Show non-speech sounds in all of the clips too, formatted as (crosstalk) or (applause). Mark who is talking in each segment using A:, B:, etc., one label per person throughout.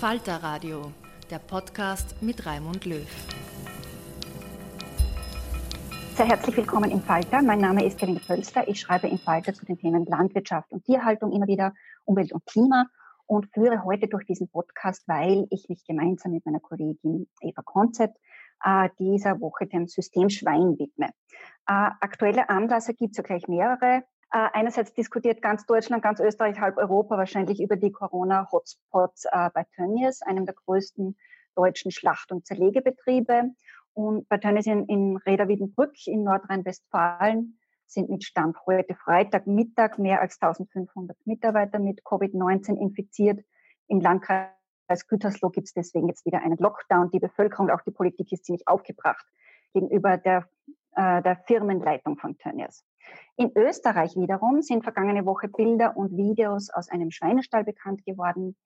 A: Falter Radio, der Podcast mit Raimund Löw.
B: Sehr herzlich willkommen im Falter. Mein Name ist Gerine Pölster. Ich schreibe im Falter zu den Themen Landwirtschaft und Tierhaltung immer wieder, Umwelt und Klima und führe heute durch diesen Podcast, weil ich mich gemeinsam mit meiner Kollegin Eva Konzept äh, dieser Woche dem System Schwein widme. Äh, aktuelle Anlasser gibt es ja gleich mehrere. Äh, einerseits diskutiert ganz Deutschland, ganz Österreich, halb Europa wahrscheinlich über die Corona-Hotspots äh, bei Tönnies, einem der größten deutschen Schlacht- und Zerlegebetriebe. Und bei Tönnies in, in Reda-Wiedenbrück in Nordrhein-Westfalen sind mit Stand heute Freitag Mittag mehr als 1500 Mitarbeiter mit Covid-19 infiziert. Im Landkreis Gütersloh gibt es deswegen jetzt wieder einen Lockdown. Die Bevölkerung, auch die Politik ist ziemlich aufgebracht gegenüber der, äh, der Firmenleitung von Tönnies. In Österreich wiederum sind vergangene Woche Bilder und Videos aus einem Schweinestall bekannt geworden,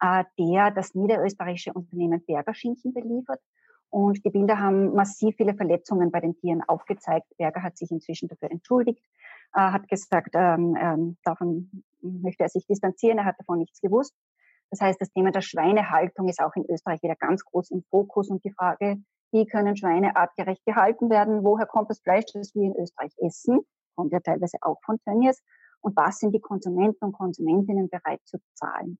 B: äh, der das niederösterreichische Unternehmen Berger Schinken beliefert. Und die Bilder haben massiv viele Verletzungen bei den Tieren aufgezeigt. Berger hat sich inzwischen dafür entschuldigt, äh, hat gesagt, ähm, ähm, davon möchte er sich distanzieren, er hat davon nichts gewusst. Das heißt, das Thema der Schweinehaltung ist auch in Österreich wieder ganz groß im Fokus und die Frage, wie können Schweine artgerecht gehalten werden, woher kommt das Fleisch, das wir in Österreich essen, kommt ja teilweise auch von Tönnies. Und was sind die Konsumenten und Konsumentinnen bereit zu zahlen?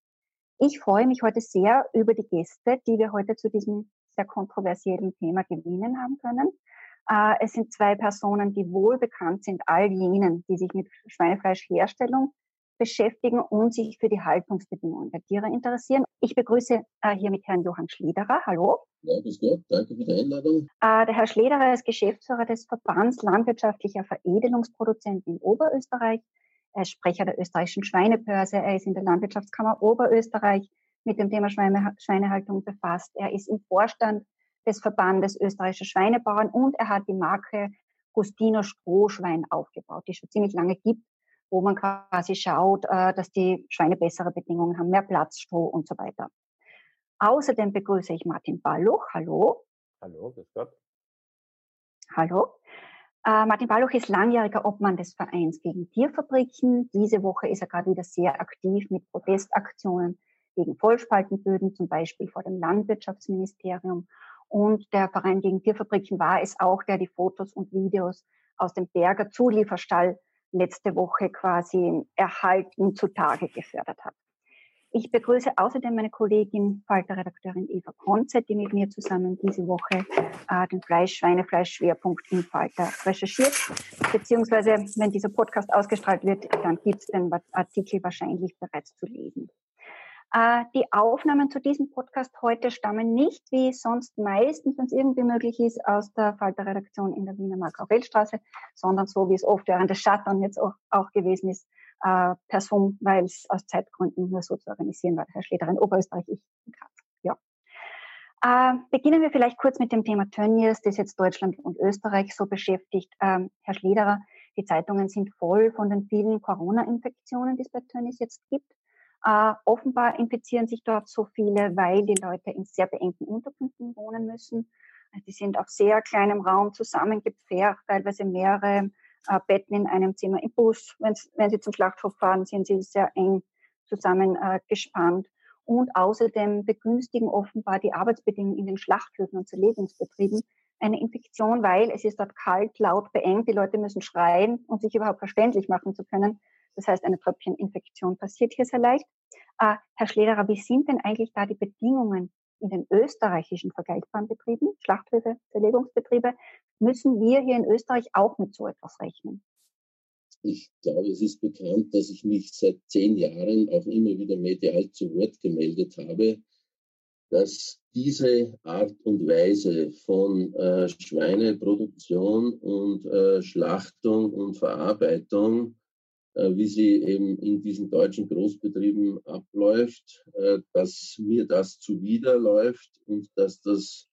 B: Ich freue mich heute sehr über die Gäste, die wir heute zu diesem sehr kontroversiellen Thema gewinnen haben können. Äh, es sind zwei Personen, die wohl bekannt sind, all jenen, die sich mit Schweinefleischherstellung beschäftigen und sich für die Haltungsbedingungen der Tiere interessieren. Ich begrüße äh, hier mit Herrn Johann Schlederer. Hallo.
C: Ja, bis Gott. Danke für die Einladung.
B: Äh, der Herr Schlederer ist Geschäftsführer des Verbands landwirtschaftlicher Veredelungsproduzenten in Oberösterreich. Er ist Sprecher der österreichischen Schweinebörse. Er ist in der Landwirtschaftskammer Oberösterreich mit dem Thema Schweine, Schweinehaltung befasst. Er ist im Vorstand des Verbandes österreichischer Schweinebauern und er hat die Marke Gustino Strohschwein aufgebaut, die es schon ziemlich lange gibt wo man quasi schaut, äh, dass die Schweine bessere Bedingungen haben, mehr Platz, Stroh und so weiter. Außerdem begrüße ich Martin Balluch. Hallo.
C: Hallo, grüß Gott.
B: Hallo. Äh, Martin Balluch ist langjähriger Obmann des Vereins gegen Tierfabriken. Diese Woche ist er gerade wieder sehr aktiv mit Protestaktionen gegen Vollspaltenböden, zum Beispiel vor dem Landwirtschaftsministerium. Und der Verein gegen Tierfabriken war es auch, der die Fotos und Videos aus dem Berger Zulieferstall letzte Woche quasi erhalten zutage gefördert hat. Ich begrüße außerdem meine Kollegin, Falter-Redakteurin Eva Konze, die mit mir zusammen diese Woche äh, den Fleisch-Schweinefleisch-Schwerpunkt im Falter recherchiert. Beziehungsweise, wenn dieser Podcast ausgestrahlt wird, dann gibt es den Artikel wahrscheinlich bereits zu lesen. Äh, die Aufnahmen zu diesem Podcast heute stammen nicht, wie sonst meistens, wenn es irgendwie möglich ist, aus der Falter-Redaktion in der Wiener Mark-Aurel-Straße, sondern so, wie es oft während des Shutdown jetzt auch, auch gewesen ist, äh, per Zoom, weil es aus Zeitgründen nur so zu organisieren war. Herr Schleder in Oberösterreich, ich in Graz. Ja. Äh, beginnen wir vielleicht kurz mit dem Thema Tönnies, das jetzt Deutschland und Österreich so beschäftigt. Ähm, Herr Schlederer, die Zeitungen sind voll von den vielen Corona-Infektionen, die es bei Tönnies jetzt gibt. Äh, offenbar infizieren sich dort so viele, weil die Leute in sehr beengten Unterkünften wohnen müssen. Die sind auf sehr kleinem Raum zusammengepfercht, teilweise mehrere äh, Betten in einem Zimmer im Bus. Wenn, wenn sie zum Schlachthof fahren, sind sie sehr eng zusammengespannt. Äh, und außerdem begünstigen offenbar die Arbeitsbedingungen in den Schlachthöfen und Zerlegungsbetrieben eine Infektion, weil es ist dort kalt, laut, beengt. Die Leute müssen schreien, um sich überhaupt verständlich machen zu können. Das heißt, eine Tröpfcheninfektion passiert hier sehr leicht. Äh, Herr Schlederer, wie sind denn eigentlich da die Bedingungen in den österreichischen vergleichbaren Betrieben, Schlachthöfe, Zerlegungsbetriebe? Müssen wir hier in Österreich auch mit so etwas rechnen?
C: Ich glaube, es ist bekannt, dass ich mich seit zehn Jahren auch immer wieder medial zu Wort gemeldet habe, dass diese Art und Weise von äh, Schweineproduktion und äh, Schlachtung und Verarbeitung wie sie eben in diesen deutschen Großbetrieben abläuft, äh, dass mir das zuwiderläuft und dass das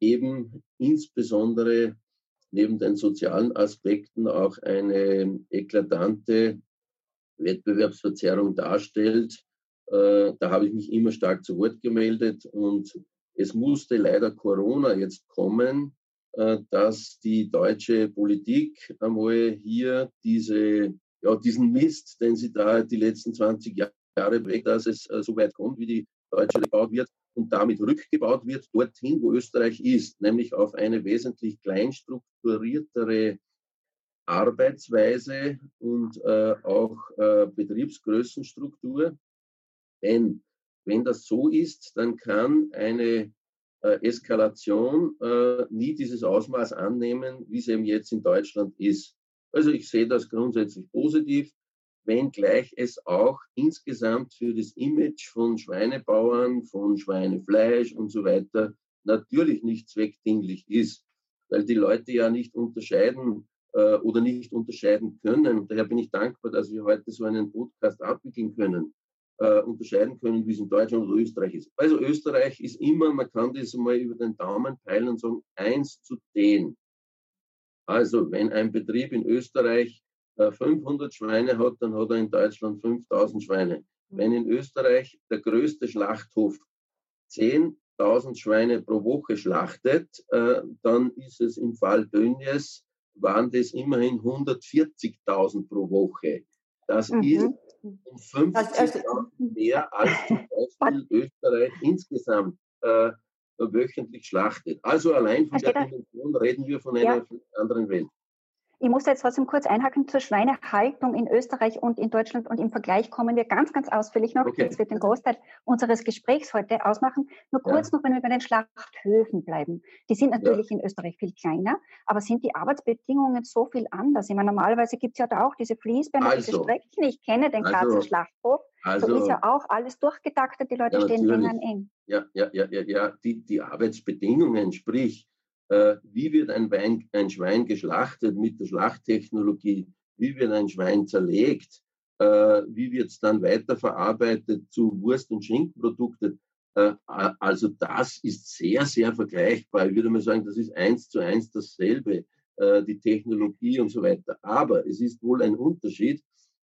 C: eben insbesondere neben den sozialen Aspekten auch eine eklatante Wettbewerbsverzerrung darstellt. Äh, da habe ich mich immer stark zu Wort gemeldet und es musste leider Corona jetzt kommen, dass die deutsche Politik einmal hier diese ja, diesen Mist, den sie da die letzten 20 Jahre prägt, dass es äh, so weit kommt, wie die Deutsche gebaut wird und damit rückgebaut wird dorthin, wo Österreich ist, nämlich auf eine wesentlich kleinstrukturiertere Arbeitsweise und äh, auch äh, Betriebsgrößenstruktur. Denn wenn das so ist, dann kann eine äh, Eskalation äh, nie dieses Ausmaß annehmen, wie es eben jetzt in Deutschland ist. Also ich sehe das grundsätzlich positiv, wenngleich es auch insgesamt für das Image von Schweinebauern, von Schweinefleisch und so weiter natürlich nicht zweckdienlich ist, weil die Leute ja nicht unterscheiden äh, oder nicht unterscheiden können. Und daher bin ich dankbar, dass wir heute so einen Podcast abwickeln können, äh, unterscheiden können, wie es in Deutschland oder Österreich ist. Also Österreich ist immer, man kann das mal über den Daumen peilen und sagen, eins zu zehn. Also wenn ein Betrieb in Österreich 500 äh, Schweine hat, dann hat er in Deutschland 5000 Schweine. Wenn in Österreich der größte Schlachthof 10.000 Schweine pro Woche schlachtet, äh, dann ist es im Fall Dönjes, waren das immerhin 140.000 pro Woche. Das mhm. ist um 50.000 mehr als zum (laughs) Beispiel Österreich insgesamt äh, wöchentlich schlachtet. Also allein von der Dimension reden wir von einer ja. anderen Welt.
B: Ich muss jetzt trotzdem kurz einhaken zur Schweinehaltung in Österreich und in Deutschland und im Vergleich kommen wir ganz, ganz ausführlich noch. Okay. Das wird den Großteil unseres Gesprächs heute ausmachen. Nur kurz ja. noch, wenn wir bei den Schlachthöfen bleiben. Die sind natürlich ja. in Österreich viel kleiner, aber sind die Arbeitsbedingungen so viel anders? Ich meine, normalerweise gibt es ja da auch diese Fließbänder, also, diese Strecken. Ich kenne den Grazer also, Schlachthof. Also, so ist ja auch alles durchgetaktet, die Leute ja, stehen eng eng.
C: Ja, ja, ja, ja, ja. Die, die Arbeitsbedingungen, sprich, wie wird ein, Wein, ein Schwein geschlachtet mit der Schlachttechnologie, wie wird ein Schwein zerlegt, äh, wie wird es dann weiterverarbeitet zu Wurst- und Schinkprodukten. Äh, also das ist sehr, sehr vergleichbar. Ich würde mal sagen, das ist eins zu eins dasselbe, äh, die Technologie und so weiter. Aber es ist wohl ein Unterschied,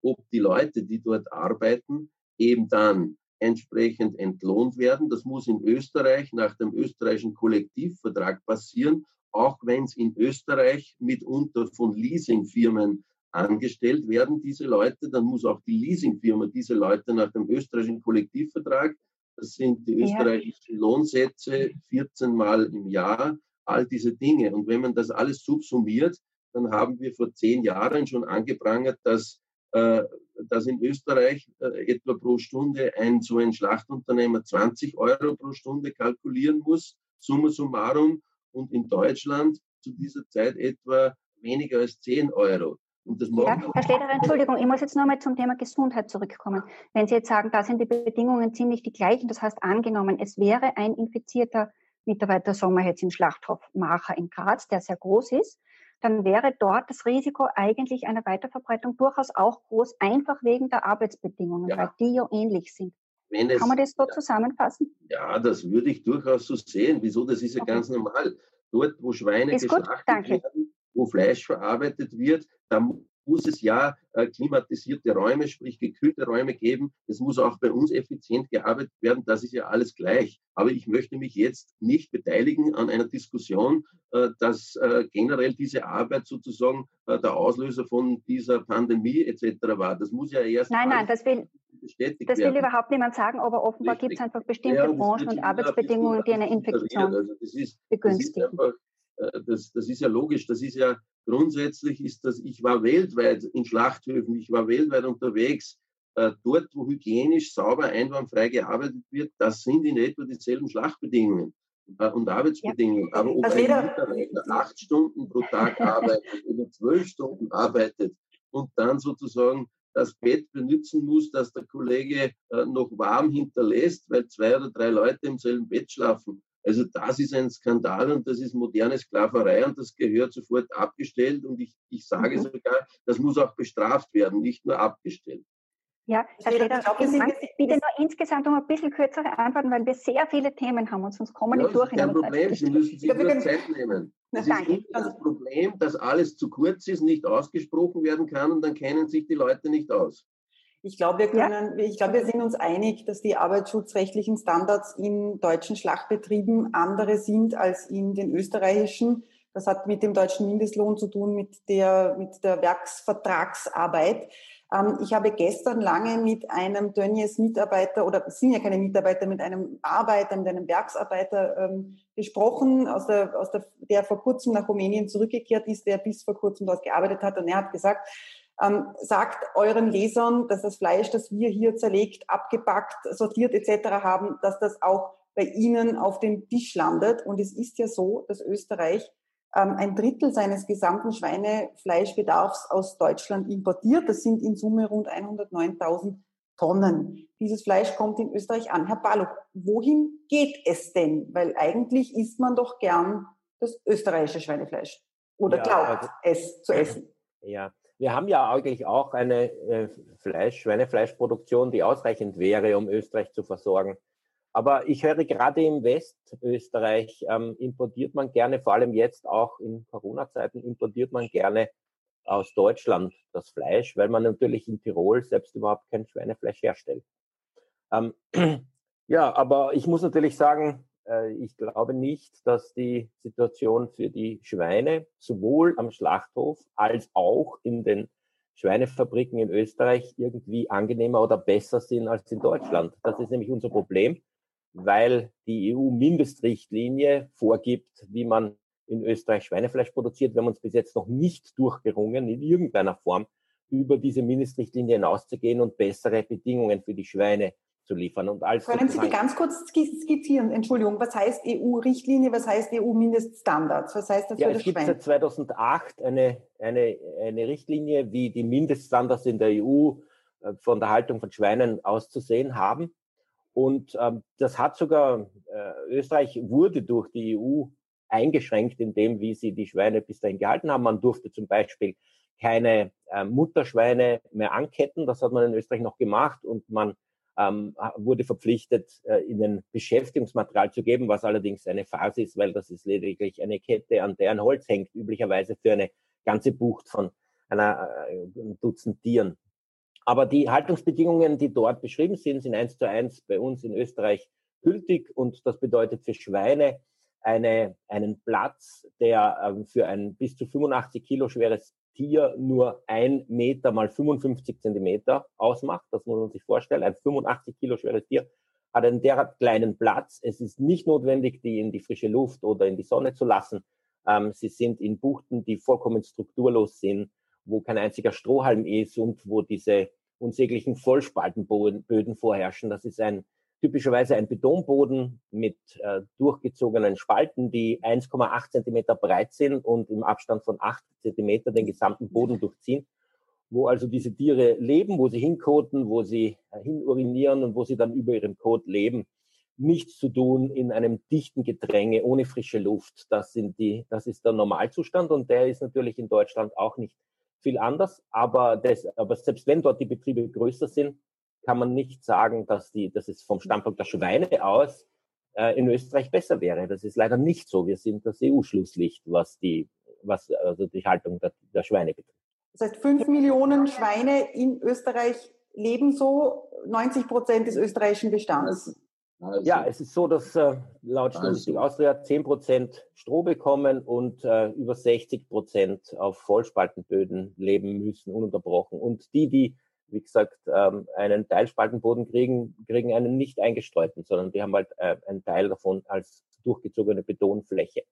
C: ob die Leute, die dort arbeiten, eben dann entsprechend entlohnt werden. Das muss in Österreich nach dem österreichischen Kollektivvertrag passieren, auch wenn es in Österreich mitunter von Leasingfirmen angestellt werden, diese Leute, dann muss auch die Leasingfirma diese Leute nach dem österreichischen Kollektivvertrag, das sind die österreichischen Lohnsätze 14 Mal im Jahr, all diese Dinge. Und wenn man das alles subsumiert, dann haben wir vor zehn Jahren schon angeprangert, dass äh, dass in Österreich äh, etwa pro Stunde ein so ein Schlachtunternehmer 20 Euro pro Stunde kalkulieren muss, summa summarum, und in Deutschland zu dieser Zeit etwa weniger als 10 Euro. Und das
B: ja, Herr Schleder, Entschuldigung, ich muss jetzt nochmal zum Thema Gesundheit zurückkommen. Wenn Sie jetzt sagen, da sind die Bedingungen ziemlich die gleichen, das heißt angenommen, es wäre ein infizierter Mitarbeiter, sagen wir jetzt im Schlachthof Macher in Graz, der sehr groß ist, dann wäre dort das Risiko eigentlich einer Weiterverbreitung durchaus auch groß, einfach wegen der Arbeitsbedingungen, ja. weil die ja ähnlich sind. Es, Kann man das so ja, zusammenfassen?
C: Ja, das würde ich durchaus so sehen. Wieso? Das ist ja okay. ganz normal. Dort, wo Schweine ist geschlachtet werden, wo Fleisch verarbeitet wird, da muss es ja äh, klimatisierte Räume, sprich gekühlte Räume geben. Es muss auch bei uns effizient gearbeitet werden. Das ist ja alles gleich. Aber ich möchte mich jetzt nicht beteiligen an einer Diskussion, äh, dass äh, generell diese Arbeit sozusagen äh, der Auslöser von dieser Pandemie etc. war. Das muss ja erst.
B: Nein, nein, das will, das will überhaupt niemand sagen, aber offenbar gibt es einfach bestimmte ja, Branchen und Arbeitsbedingungen, die eine Infektion also das ist, begünstigen. Das ist einfach,
C: das, das ist ja logisch, das ist ja grundsätzlich ist das, ich war weltweit in Schlachthöfen, ich war weltweit unterwegs, äh, dort, wo hygienisch, sauber, einwandfrei gearbeitet wird, das sind in etwa dieselben Schlachtbedingungen äh, und Arbeitsbedingungen. Ja. Aber ob also ein Mitarbeiter acht Stunden pro Tag arbeitet oder zwölf Stunden arbeitet und dann sozusagen das Bett benutzen muss, das der Kollege äh, noch warm hinterlässt, weil zwei oder drei Leute im selben Bett schlafen, also das ist ein Skandal und das ist moderne Sklaverei und das gehört sofort abgestellt und ich, ich sage mhm. sogar, das muss auch bestraft werden, nicht nur abgestellt.
B: Ja, Herr Schröder, ich bitte nur insgesamt um ein bisschen kürzere Antworten, weil wir sehr viele Themen haben und sonst kommen wir ja, nicht durch.
C: Kein Problem, Sie müssen sich nur Zeit nehmen. Es ist immer das Problem, dass alles zu kurz ist, nicht ausgesprochen werden kann und dann kennen sich die Leute nicht aus.
D: Ich glaube, wir können, ja. ich glaube, wir sind uns einig, dass die arbeitsschutzrechtlichen Standards in deutschen Schlachtbetrieben andere sind als in den österreichischen. Das hat mit dem deutschen Mindestlohn zu tun, mit der, mit der Werksvertragsarbeit. Ähm, ich habe gestern lange mit einem Tönnies Mitarbeiter oder sind ja keine Mitarbeiter, mit einem Arbeiter, mit einem Werksarbeiter ähm, gesprochen, aus der, aus der, der vor kurzem nach Rumänien zurückgekehrt ist, der bis vor kurzem dort gearbeitet hat. Und er hat gesagt, ähm, sagt euren Lesern, dass das Fleisch, das wir hier zerlegt, abgepackt, sortiert etc. haben, dass das auch bei ihnen auf dem Tisch landet. Und es ist ja so, dass Österreich ähm, ein Drittel seines gesamten Schweinefleischbedarfs aus Deutschland importiert. Das sind in Summe rund 109.000 Tonnen. Dieses Fleisch kommt in Österreich an. Herr Balog, wohin geht es denn? Weil eigentlich isst man doch gern das österreichische Schweinefleisch oder ja, glaubt also, es zu essen.
E: Ja, wir haben ja eigentlich auch eine äh, Fleisch, Schweinefleischproduktion, die ausreichend wäre, um Österreich zu versorgen. Aber ich höre gerade im Westösterreich ähm, importiert man gerne, vor allem jetzt auch in Corona-Zeiten, importiert man gerne aus Deutschland das Fleisch, weil man natürlich in Tirol selbst überhaupt kein Schweinefleisch herstellt. Ähm, (clears throat) ja, aber ich muss natürlich sagen, ich glaube nicht, dass die Situation für die Schweine sowohl am Schlachthof als auch in den Schweinefabriken in Österreich irgendwie angenehmer oder besser sind als in Deutschland. Das ist nämlich unser Problem, weil die EU-Mindestrichtlinie vorgibt, wie man in Österreich Schweinefleisch produziert. Wir haben uns bis jetzt noch nicht durchgerungen, in irgendeiner Form über diese Mindestrichtlinie hinauszugehen und bessere Bedingungen für die Schweine zu liefern. Und als
D: Können Sie die ganz kurz skizzieren? Entschuldigung, was heißt EU-Richtlinie, was heißt EU-Mindeststandards? Was heißt das
E: ja,
D: für
E: das es gibt Schwein? seit 2008 eine, eine, eine Richtlinie, wie die Mindeststandards in der EU äh, von der Haltung von Schweinen auszusehen haben. Und ähm, das hat sogar, äh, Österreich wurde durch die EU eingeschränkt in dem, wie sie die Schweine bis dahin gehalten haben. Man durfte zum Beispiel keine äh, Mutterschweine mehr anketten. Das hat man in Österreich noch gemacht und man ähm, wurde verpflichtet, äh, ihnen Beschäftigungsmaterial zu geben, was allerdings eine Phase ist, weil das ist lediglich eine Kette, an der ein Holz hängt, üblicherweise für eine ganze Bucht von einer äh, Dutzend Tieren. Aber die Haltungsbedingungen, die dort beschrieben sind, sind eins zu eins bei uns in Österreich gültig und das bedeutet für Schweine eine, einen Platz, der ähm, für ein bis zu 85 Kilo schweres Tier nur ein Meter mal 55 Zentimeter ausmacht. Das muss man sich vorstellen. Ein 85 Kilo schweres Tier hat einen derart kleinen Platz. Es ist nicht notwendig, die in die frische Luft oder in die Sonne zu lassen. Ähm, sie sind in Buchten, die vollkommen strukturlos sind, wo kein einziger Strohhalm ist und wo diese unsäglichen Vollspaltenböden vorherrschen. Das ist ein typischerweise ein Betonboden mit äh, durchgezogenen Spalten, die 1,8 Zentimeter breit sind und im Abstand von 8 Zentimeter den gesamten Boden durchziehen, wo also diese Tiere leben, wo sie hinkoten, wo sie äh, hinurinieren und wo sie dann über ihrem Kot leben. Nichts zu tun in einem dichten Gedränge ohne frische Luft. Das sind die, das ist der Normalzustand und der ist natürlich in Deutschland auch nicht viel anders. Aber, das, aber selbst wenn dort die Betriebe größer sind, kann man nicht sagen, dass, die, dass es vom Standpunkt der Schweine aus äh, in Österreich besser wäre. Das ist leider nicht so. Wir sind das EU-Schlusslicht, was die, was also die Haltung der, der Schweine betrifft.
F: Das heißt, fünf Millionen Schweine in Österreich leben so 90 Prozent des österreichischen Bestands.
E: Also, ja, es ist so, dass äh, laut Statistik also. Austria 10 Prozent Stroh bekommen und äh, über 60 Prozent auf Vollspaltenböden leben müssen, ununterbrochen. Und die, die wie gesagt, ähm, einen Teilspaltenboden kriegen, kriegen einen nicht eingestreuten, sondern die haben halt äh, einen Teil davon als durchgezogene Betonfläche.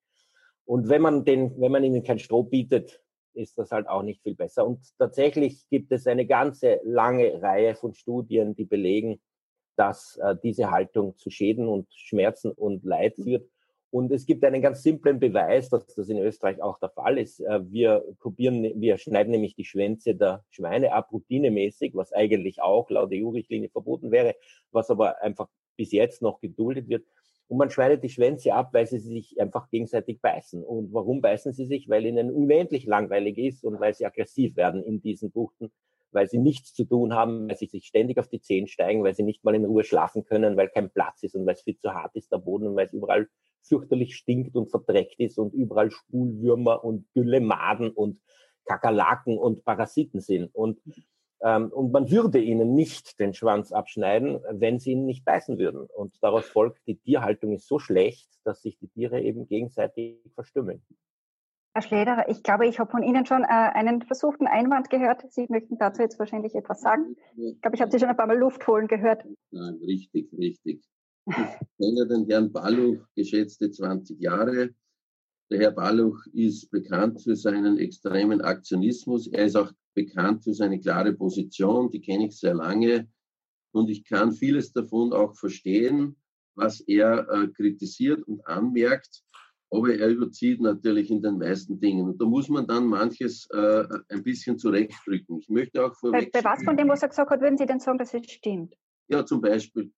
E: Und wenn man den, wenn man ihnen kein Stroh bietet, ist das halt auch nicht viel besser. Und tatsächlich gibt es eine ganze lange Reihe von Studien, die belegen, dass äh, diese Haltung zu Schäden und Schmerzen und Leid führt. Und es gibt einen ganz simplen Beweis, dass das in Österreich auch der Fall ist. Äh, wir kopieren, wir schneiden nämlich die Schwänze der Schweine ab, routinemäßig, was eigentlich auch laut EU-Richtlinie verboten wäre, was aber einfach bis jetzt noch geduldet wird. Und man schneidet die Schwänze ab, weil sie sich einfach gegenseitig beißen. Und warum beißen sie sich? Weil ihnen unendlich langweilig ist und weil sie aggressiv werden in diesen Buchten, weil sie nichts zu tun haben, weil sie sich ständig auf die Zehen steigen, weil sie nicht mal in Ruhe schlafen können, weil kein Platz ist und weil es viel zu hart ist, der Boden und weil es überall fürchterlich stinkt und verdreckt ist und überall Spulwürmer und Güllemaden und Kakerlaken und Parasiten sind. Und, ähm, und man würde ihnen nicht den Schwanz abschneiden, wenn sie ihn nicht beißen würden. Und daraus folgt, die Tierhaltung ist so schlecht, dass sich die Tiere eben gegenseitig verstümmeln.
B: Herr Schlederer, ich glaube, ich habe von Ihnen schon äh, einen versuchten Einwand gehört. Sie möchten dazu jetzt wahrscheinlich etwas sagen. Ich glaube, ich habe Sie schon ein paar Mal Luft holen gehört.
C: Nein, richtig, richtig. Ich kenne den Herrn Balluch geschätzte 20 Jahre. Der Herr Balluch ist bekannt für seinen extremen Aktionismus. Er ist auch bekannt für seine klare Position. Die kenne ich sehr lange. Und ich kann vieles davon auch verstehen, was er äh, kritisiert und anmerkt. Aber er überzieht natürlich in den meisten Dingen. Und da muss man dann manches äh, ein bisschen zurechtdrücken. Ich möchte auch vorweg.
B: Bei, bei was von dem, was er gesagt hat, würden Sie denn sagen, dass es stimmt?
C: Ja, zum Beispiel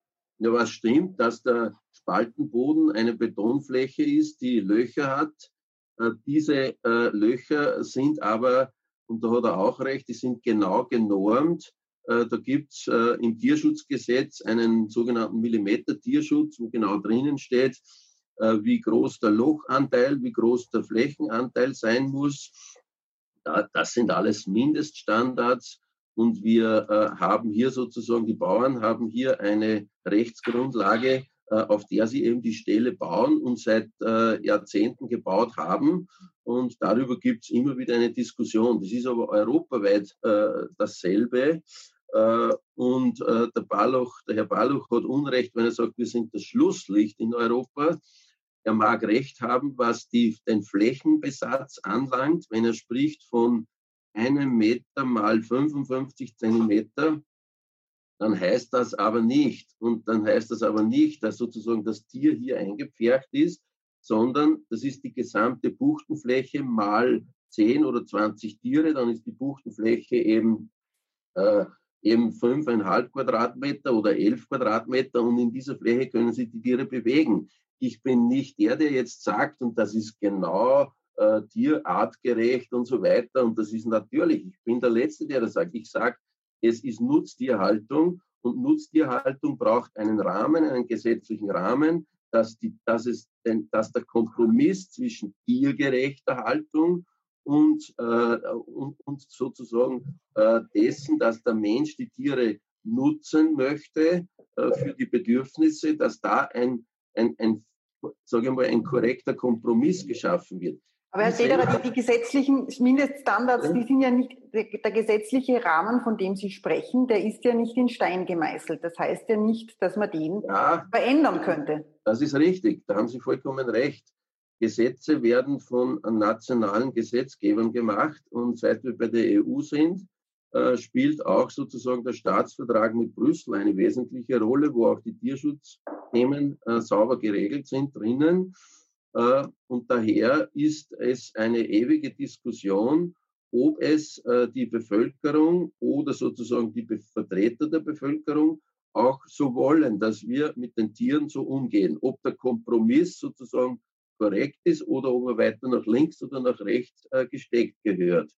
C: ja, was stimmt, dass der Spaltenboden eine Betonfläche ist, die Löcher hat. Äh, diese äh, Löcher sind aber, und da hat er auch recht, die sind genau genormt. Äh, da gibt's im Tierschutzgesetz einen sogenannten Millimeter-Tierschutz, wo genau drinnen steht, wie groß der Lochanteil, wie groß der Flächenanteil sein muss. Das sind alles Mindeststandards. Und wir äh, haben hier sozusagen, die Bauern haben hier eine Rechtsgrundlage, äh, auf der sie eben die Ställe bauen und seit äh, Jahrzehnten gebaut haben. Und darüber gibt es immer wieder eine Diskussion. Das ist aber europaweit äh, dasselbe. Äh, und äh, der, Balloch, der Herr Balloch hat Unrecht, wenn er sagt, wir sind das Schlusslicht in Europa. Er mag recht haben, was die, den Flächenbesatz anlangt, wenn er spricht von einem Meter mal 55 Zentimeter, dann heißt das aber nicht, und dann heißt das aber nicht, dass sozusagen das Tier hier eingepfercht ist, sondern das ist die gesamte Buchtenfläche mal 10 oder 20 Tiere, dann ist die Buchtenfläche eben, äh, eben 5,5 Quadratmeter oder 11 Quadratmeter und in dieser Fläche können sich die Tiere bewegen. Ich bin nicht der, der jetzt sagt, und das ist genau äh, tierartgerecht und so weiter. Und das ist natürlich, ich bin der Letzte, der das sagt. Ich sage, es ist Nutztierhaltung und Nutztierhaltung braucht einen Rahmen, einen gesetzlichen Rahmen, dass, die, dass, es, dass der Kompromiss zwischen tiergerechter Haltung und, äh, und, und sozusagen äh, dessen, dass der Mensch die Tiere nutzen möchte äh, für die Bedürfnisse, dass da ein, ein, ein sage mal, ein korrekter Kompromiss geschaffen wird.
F: Aber Herr Sederer, die, die, gesetzlichen Mindeststandards, die sind ja nicht, der gesetzliche Rahmen, von dem Sie sprechen, der ist ja nicht in Stein gemeißelt. Das heißt ja nicht, dass man den ja, verändern könnte.
C: Das ist richtig, da haben Sie vollkommen recht. Gesetze werden von nationalen Gesetzgebern gemacht und seit wir bei der EU sind, äh, spielt auch sozusagen der Staatsvertrag mit Brüssel eine wesentliche Rolle, wo auch die Tierschutzthemen äh, sauber geregelt sind drinnen. Äh, und daher ist es eine ewige Diskussion, ob es äh, die Bevölkerung oder sozusagen die Vertreter der Bevölkerung auch so wollen, dass wir mit den Tieren so umgehen. Ob der Kompromiss sozusagen korrekt ist oder ob er weiter nach links oder nach rechts äh, gesteckt gehört.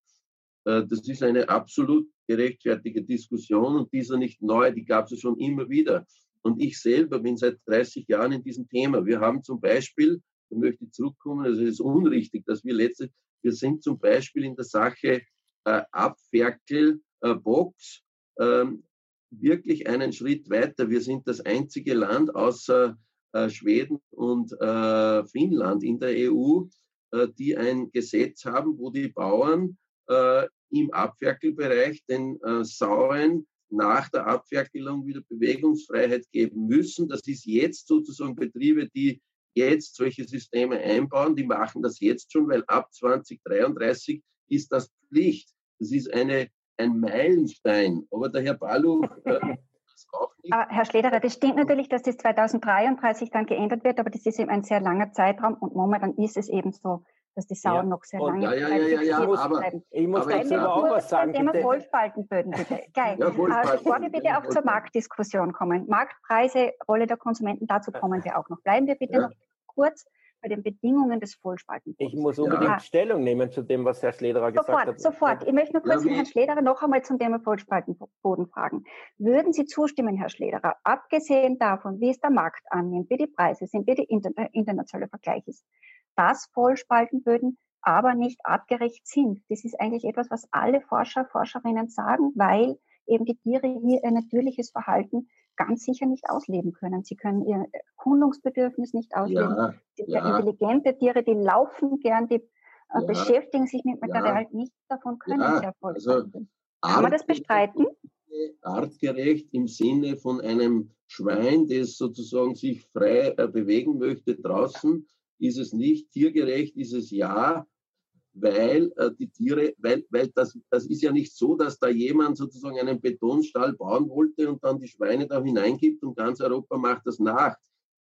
C: Das ist eine absolut gerechtfertigte Diskussion und dieser nicht neu, die gab es schon immer wieder. Und ich selber bin seit 30 Jahren in diesem Thema. Wir haben zum Beispiel, da möchte ich zurückkommen, also es ist unrichtig, dass wir letzte, wir sind zum Beispiel in der Sache äh, Abferkelbox äh, ähm, wirklich einen Schritt weiter. Wir sind das einzige Land außer äh, Schweden und äh, Finnland in der EU, äh, die ein Gesetz haben, wo die Bauern äh, im Abferkelbereich den äh, Sauen nach der Abferkelung wieder Bewegungsfreiheit geben müssen. Das ist jetzt sozusagen Betriebe, die jetzt solche Systeme einbauen, die machen das jetzt schon, weil ab 2033 ist das Pflicht. Das ist eine, ein Meilenstein. Aber der Herr Balluch äh, (laughs)
B: das auch nicht. Ah, Herr Schlederer, das stimmt natürlich, dass das 2033 dann geändert wird, aber das ist eben ein sehr langer Zeitraum und momentan ist es eben so, dass die Sauen ja. noch sehr lange
C: ja, ja, ja, ja, ja, aber
E: bleiben. ich muss dazu aber auch was sagen.
B: Thema bitte. Vollspaltenböden, (laughs) bitte. Geil. Ja, äh, bevor wir bitte auch zur Marktdiskussion kommen. Marktpreise, Rolle der Konsumenten, dazu kommen wir auch noch. Bleiben wir bitte noch kurz bei den Bedingungen des Vollspaltenbodens.
E: Ich muss unbedingt ja. Stellung nehmen zu dem, was Herr Schlederer
B: sofort,
E: gesagt hat.
B: Sofort, Ich möchte nur kurz ja, Herrn Schlederer noch einmal zum Thema Vollspaltenboden fragen. Würden Sie zustimmen, Herr Schlederer, abgesehen davon, wie es der Markt annimmt, wie die Preise sind, wie der äh, internationale Vergleich ist, dass Vollspaltenböden aber nicht artgerecht sind. Das ist eigentlich etwas, was alle Forscher, Forscherinnen sagen, weil eben die Tiere hier ein natürliches Verhalten ganz sicher nicht ausleben können. Sie können ihr Erkundungsbedürfnis nicht ausleben. Ja, die ja. intelligente Tiere, die laufen gern, die äh, ja, beschäftigen sich mit Material. Ja, Nichts davon können ja, sie erfolgreich also Kann man das bestreiten?
C: Artgerecht im Sinne von einem Schwein, das sozusagen sich frei äh, bewegen möchte draußen, ist es nicht. Tiergerecht ist es ja, weil äh, die Tiere, weil, weil das, das ist ja nicht so, dass da jemand sozusagen einen Betonstall bauen wollte und dann die Schweine da hineingibt und ganz Europa macht das nach.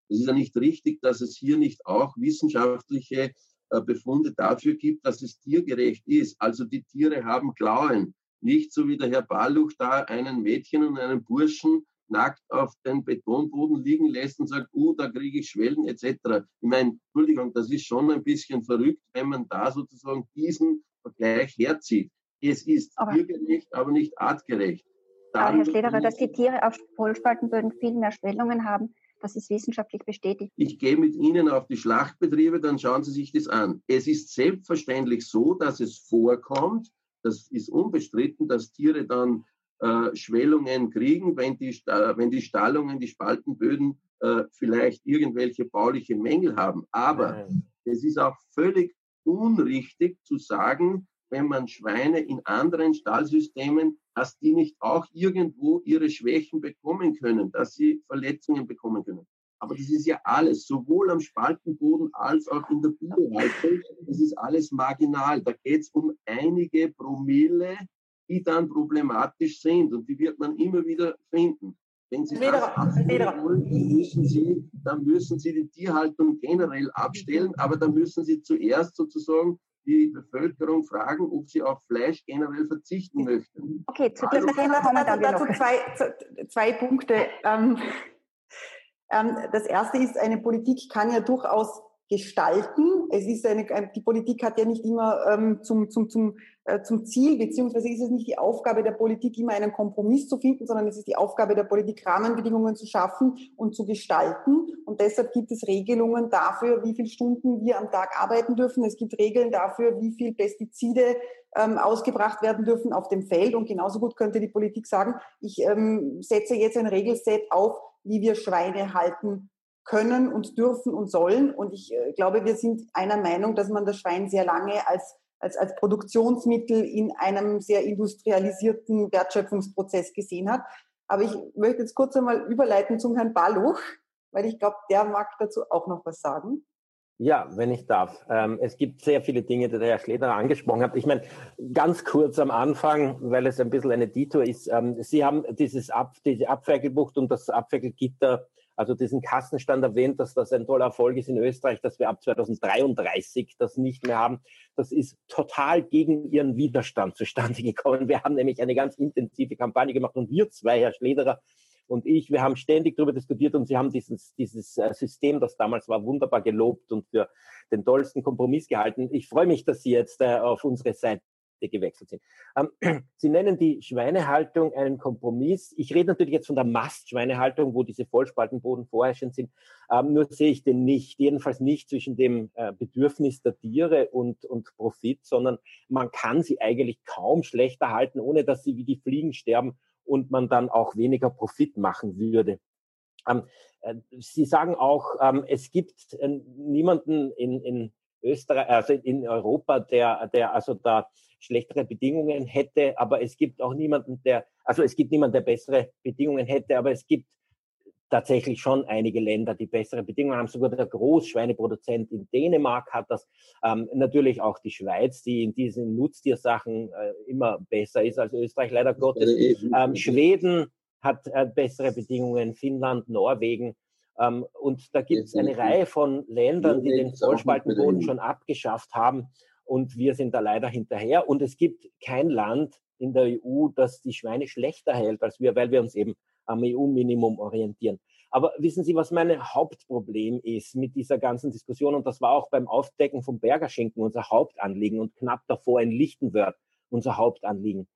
C: Das ist ja nicht richtig, dass es hier nicht auch wissenschaftliche äh, Befunde dafür gibt, dass es tiergerecht ist. Also die Tiere haben Klauen. Nicht so wie der Herr Balluch da einen Mädchen und einen Burschen nackt auf den Betonboden liegen lässt und sagt, uh, da kriege ich Schwellen etc. Ich meine, Entschuldigung, das ist schon ein bisschen verrückt, wenn man da sozusagen diesen Vergleich herzieht. Es ist aber, tiergerecht, aber nicht artgerecht.
B: Dann aber Herr Schlederer, dass die Tiere auf Vollspaltenböden viel mehr Schwellungen haben, das ist wissenschaftlich bestätigt.
C: Ich gehe mit Ihnen auf die Schlachtbetriebe, dann schauen Sie sich das an. Es ist selbstverständlich so, dass es vorkommt, das ist unbestritten, dass Tiere dann äh, Schwellungen kriegen, wenn die, wenn die Stallungen, die Spaltenböden äh, vielleicht irgendwelche bauliche Mängel haben. Aber es ist auch völlig unrichtig zu sagen, wenn man Schweine in anderen Stallsystemen, dass die nicht auch irgendwo ihre Schwächen bekommen können, dass sie Verletzungen bekommen können. Aber das ist ja alles, sowohl am Spaltenboden als auch in der Biohaltung. Das ist alles marginal. Da geht es um einige Promille die dann problematisch sind und die wird man immer wieder finden. Wenn Sie das abstellen wollen, müssen Sie, dann müssen Sie die Tierhaltung generell abstellen, aber dann müssen Sie zuerst sozusagen die Bevölkerung fragen, ob sie auf Fleisch generell verzichten möchten.
D: Okay, zu diesem Thema kommen dann dazu zwei, zwei Punkte. Ähm, ähm, das erste ist, eine Politik kann ja durchaus gestalten. Es ist eine, die Politik hat ja nicht immer ähm, zum, zum, zum, äh, zum Ziel, beziehungsweise ist es nicht die Aufgabe der Politik, immer einen Kompromiss zu finden, sondern es ist die Aufgabe der Politik, Rahmenbedingungen zu schaffen und zu gestalten. Und deshalb gibt es Regelungen dafür, wie viele Stunden wir am Tag arbeiten dürfen. Es gibt Regeln dafür, wie viel Pestizide ähm, ausgebracht werden dürfen auf dem Feld. Und genauso gut könnte die Politik sagen, ich ähm, setze jetzt ein Regelset auf, wie wir Schweine halten können und dürfen und sollen. Und ich äh, glaube, wir sind einer Meinung, dass man das Schwein sehr lange als, als, als Produktionsmittel in einem sehr industrialisierten Wertschöpfungsprozess gesehen hat. Aber ich möchte jetzt kurz einmal überleiten zum Herrn Balluch, weil ich glaube, der mag dazu auch noch was sagen.
E: Ja, wenn ich darf. Ähm, es gibt sehr viele Dinge, die der Herr Schleder angesprochen hat. Ich meine, ganz kurz am Anfang, weil es ein bisschen eine Detour ist. Ähm, Sie haben dieses Ab, diese Abferkelbucht und das Abferkelgitter, also diesen Kassenstand erwähnt, dass das ein toller Erfolg ist in Österreich, dass wir ab 2033 das nicht mehr haben. Das ist total gegen Ihren Widerstand zustande (laughs) gekommen. Wir haben nämlich eine ganz intensive Kampagne gemacht und wir zwei, Herr Schlederer, und ich, wir haben ständig darüber diskutiert und Sie haben dieses, dieses äh, System, das damals war, wunderbar gelobt und für den tollsten Kompromiss gehalten. Ich freue mich, dass Sie jetzt äh, auf unsere Seite gewechselt sind. Ähm, (clears throat) Sie nennen die Schweinehaltung einen Kompromiss. Ich rede natürlich jetzt von der Mastschweinehaltung, wo diese Vollspaltenboden vorherrschend sind. Ähm, nur sehe ich den nicht, jedenfalls nicht zwischen dem äh, Bedürfnis der Tiere und, und Profit, sondern man kann sie eigentlich kaum schlechter halten, ohne dass sie wie die Fliegen sterben und man dann auch weniger Profit machen würde. Ähm, äh, Sie sagen auch, ähm, es gibt äh, niemanden in, in Österreich, also in Europa, der, der also da schlechtere Bedingungen hätte, aber es gibt auch niemanden, der, also es gibt niemanden, der bessere Bedingungen hätte, aber es gibt tatsächlich schon einige Länder, die bessere Bedingungen haben. Sogar der Großschweineproduzent in Dänemark hat das. Ähm, natürlich auch die Schweiz, die in diesen Nutztiersachen äh, immer besser ist als Österreich, leider Gottes. Ähm, Schweden hat äh, bessere Bedingungen, Finnland, Norwegen. Ähm, und da gibt es eine Reihe von Ländern, die den Vollspaltenboden schon abgeschafft haben. Und wir sind da leider hinterher. Und es gibt kein Land in der EU, das die Schweine schlechter hält als wir, weil wir uns eben am EU-Minimum orientieren. Aber wissen Sie, was mein Hauptproblem ist mit dieser ganzen Diskussion? Und das war auch beim Aufdecken vom Bergerschinken unser Hauptanliegen und knapp davor in Lichtenwörth unser Hauptanliegen.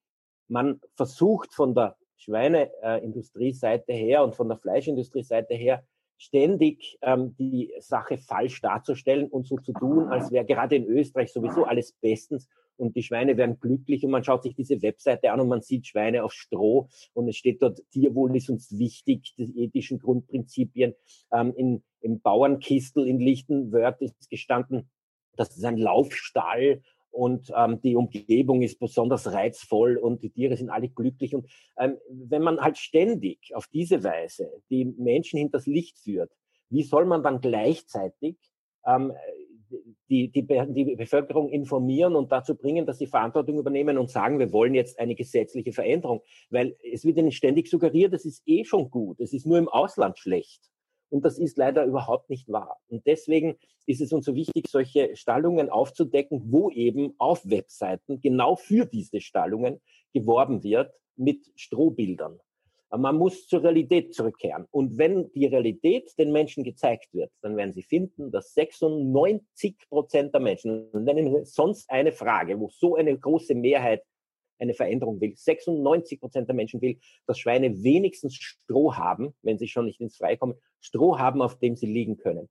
E: Man versucht von der Schweineindustrie-Seite her und von der Fleischindustrie-Seite her ständig ähm, die Sache falsch darzustellen und so zu tun, als wäre gerade in Österreich sowieso alles bestens und die Schweine werden glücklich und man schaut sich diese Webseite an und man sieht Schweine auf Stroh und es steht dort, Tierwohl ist uns wichtig, die ethischen Grundprinzipien. Ähm, in, Im Bauernkistel in Lichtenwörth ist gestanden, das ist ein Laufstall und ähm, die Umgebung ist besonders reizvoll und die Tiere sind alle glücklich. Und ähm, wenn man halt ständig auf diese Weise die Menschen hinters Licht führt, wie soll man dann gleichzeitig ähm, die, die, die Bevölkerung informieren und dazu bringen, dass sie Verantwortung übernehmen und sagen, wir wollen jetzt eine gesetzliche Veränderung. Weil es wird ihnen ständig suggeriert, es ist eh schon gut, es ist nur im Ausland schlecht. Und das ist leider überhaupt nicht wahr. Und deswegen ist es uns so wichtig, solche Stallungen aufzudecken, wo eben auf Webseiten genau für diese Stallungen geworben wird mit Strohbildern. Man muss zur Realität zurückkehren. Und wenn die Realität den Menschen gezeigt wird, dann werden sie finden, dass 96 Prozent der Menschen, und nennen sonst eine Frage, wo so eine große Mehrheit eine Veränderung will, 96 Prozent der Menschen will, dass Schweine wenigstens Stroh haben, wenn sie schon nicht ins Freie kommen, Stroh haben, auf dem sie liegen können.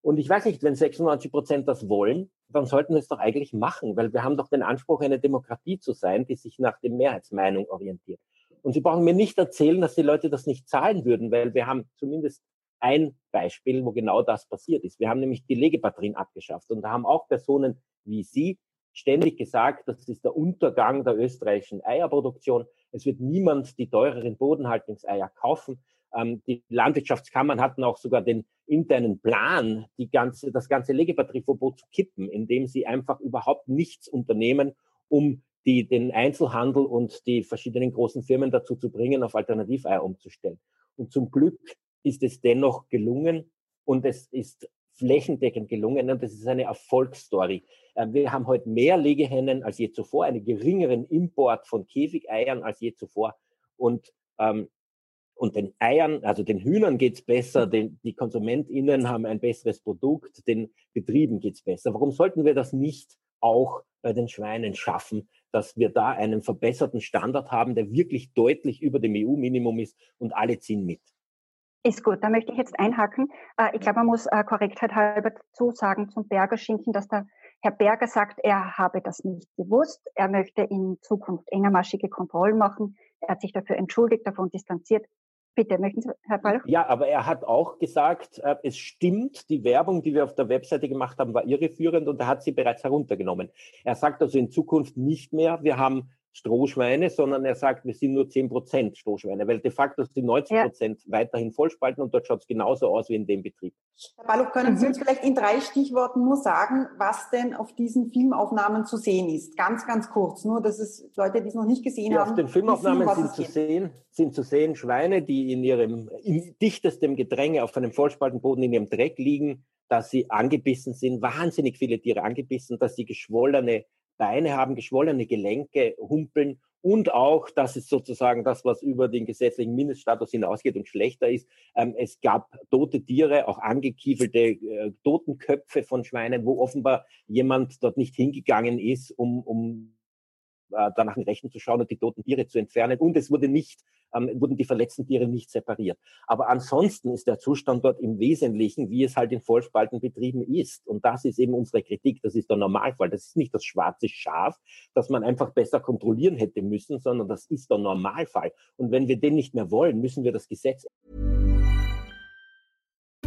E: Und ich weiß nicht, wenn 96 Prozent das wollen, dann sollten wir es doch eigentlich machen, weil wir haben doch den Anspruch, eine Demokratie zu sein, die sich nach der Mehrheitsmeinung orientiert. Und Sie brauchen mir nicht erzählen, dass die Leute das nicht zahlen würden, weil wir haben zumindest ein Beispiel, wo genau das passiert ist. Wir haben nämlich die Legebatterien abgeschafft und da haben auch Personen wie Sie ständig gesagt, das ist der Untergang der österreichischen Eierproduktion. Es wird niemand die teureren Bodenhaltungseier kaufen. Ähm, die Landwirtschaftskammern hatten auch sogar den internen Plan, die ganze, das ganze Legebatterieverbot zu kippen, indem sie einfach überhaupt nichts unternehmen, um die, den Einzelhandel und die verschiedenen großen Firmen dazu zu bringen, auf Alternativeier umzustellen. Und zum Glück ist es dennoch gelungen und es ist flächendeckend gelungen und das ist eine Erfolgsstory. Ähm, wir haben heute mehr Legehennen als je zuvor, einen geringeren Import von Käfigeiern als je zuvor und ähm, und den Eiern, also den Hühnern geht's besser, den, die KonsumentInnen haben ein besseres Produkt, den Betrieben geht's besser. Warum sollten wir das nicht auch bei den Schweinen schaffen, dass wir da einen verbesserten Standard haben, der wirklich deutlich über dem EU-Minimum ist und alle ziehen mit.
B: Ist gut, da möchte ich jetzt einhaken. Äh, ich glaube, man muss äh, Korrektheit halber dazu sagen zum Bergerschinken, dass der Herr Berger sagt, er habe das nicht gewusst. Er möchte in Zukunft engermaschige Kontrollen machen. Er hat sich dafür entschuldigt, davon distanziert. Bitte, möchten Sie, Herr Ball?
E: Ja, aber er hat auch gesagt, äh, es stimmt, die Werbung, die wir auf der Webseite gemacht haben, war irreführend und er hat sie bereits heruntergenommen. Er sagt also in Zukunft nicht mehr, wir haben Strohschweine, sondern er sagt, wir sind nur 10 Prozent Strohschweine, weil de facto sind 90 Prozent ja. weiterhin Vollspalten und dort schaut es genauso aus wie in dem Betrieb.
D: Herr Balluch, können Sie mhm. uns vielleicht in drei Stichworten nur sagen, was denn auf diesen Filmaufnahmen zu sehen ist? Ganz, ganz kurz, nur dass es Leute, die es noch nicht gesehen ja, haben.
E: Auf den Filmaufnahmen wissen, sind, zu sehen, sind zu sehen Schweine, die in ihrem in dichtestem Gedränge auf einem Vollspaltenboden in ihrem Dreck liegen, dass sie angebissen sind, wahnsinnig viele Tiere angebissen, dass sie geschwollene Beine haben, geschwollene Gelenke, humpeln und auch, das ist sozusagen das, was über den gesetzlichen Mindeststatus hinausgeht und schlechter ist. Ähm, es gab tote Tiere, auch angekiefelte äh, Totenköpfe von Schweinen, wo offenbar jemand dort nicht hingegangen ist, um, um äh, danach in Rechten zu schauen und die toten Tiere zu entfernen. Und es wurde nicht ähm, wurden die verletzten Tiere nicht separiert. Aber ansonsten ist der Zustand dort im Wesentlichen, wie es halt in Vollspaltenbetrieben ist. Und das ist eben unsere Kritik. Das ist der Normalfall. Das ist nicht das schwarze Schaf, das man einfach besser kontrollieren hätte müssen, sondern das ist der Normalfall. Und wenn wir den nicht mehr wollen, müssen wir das Gesetz.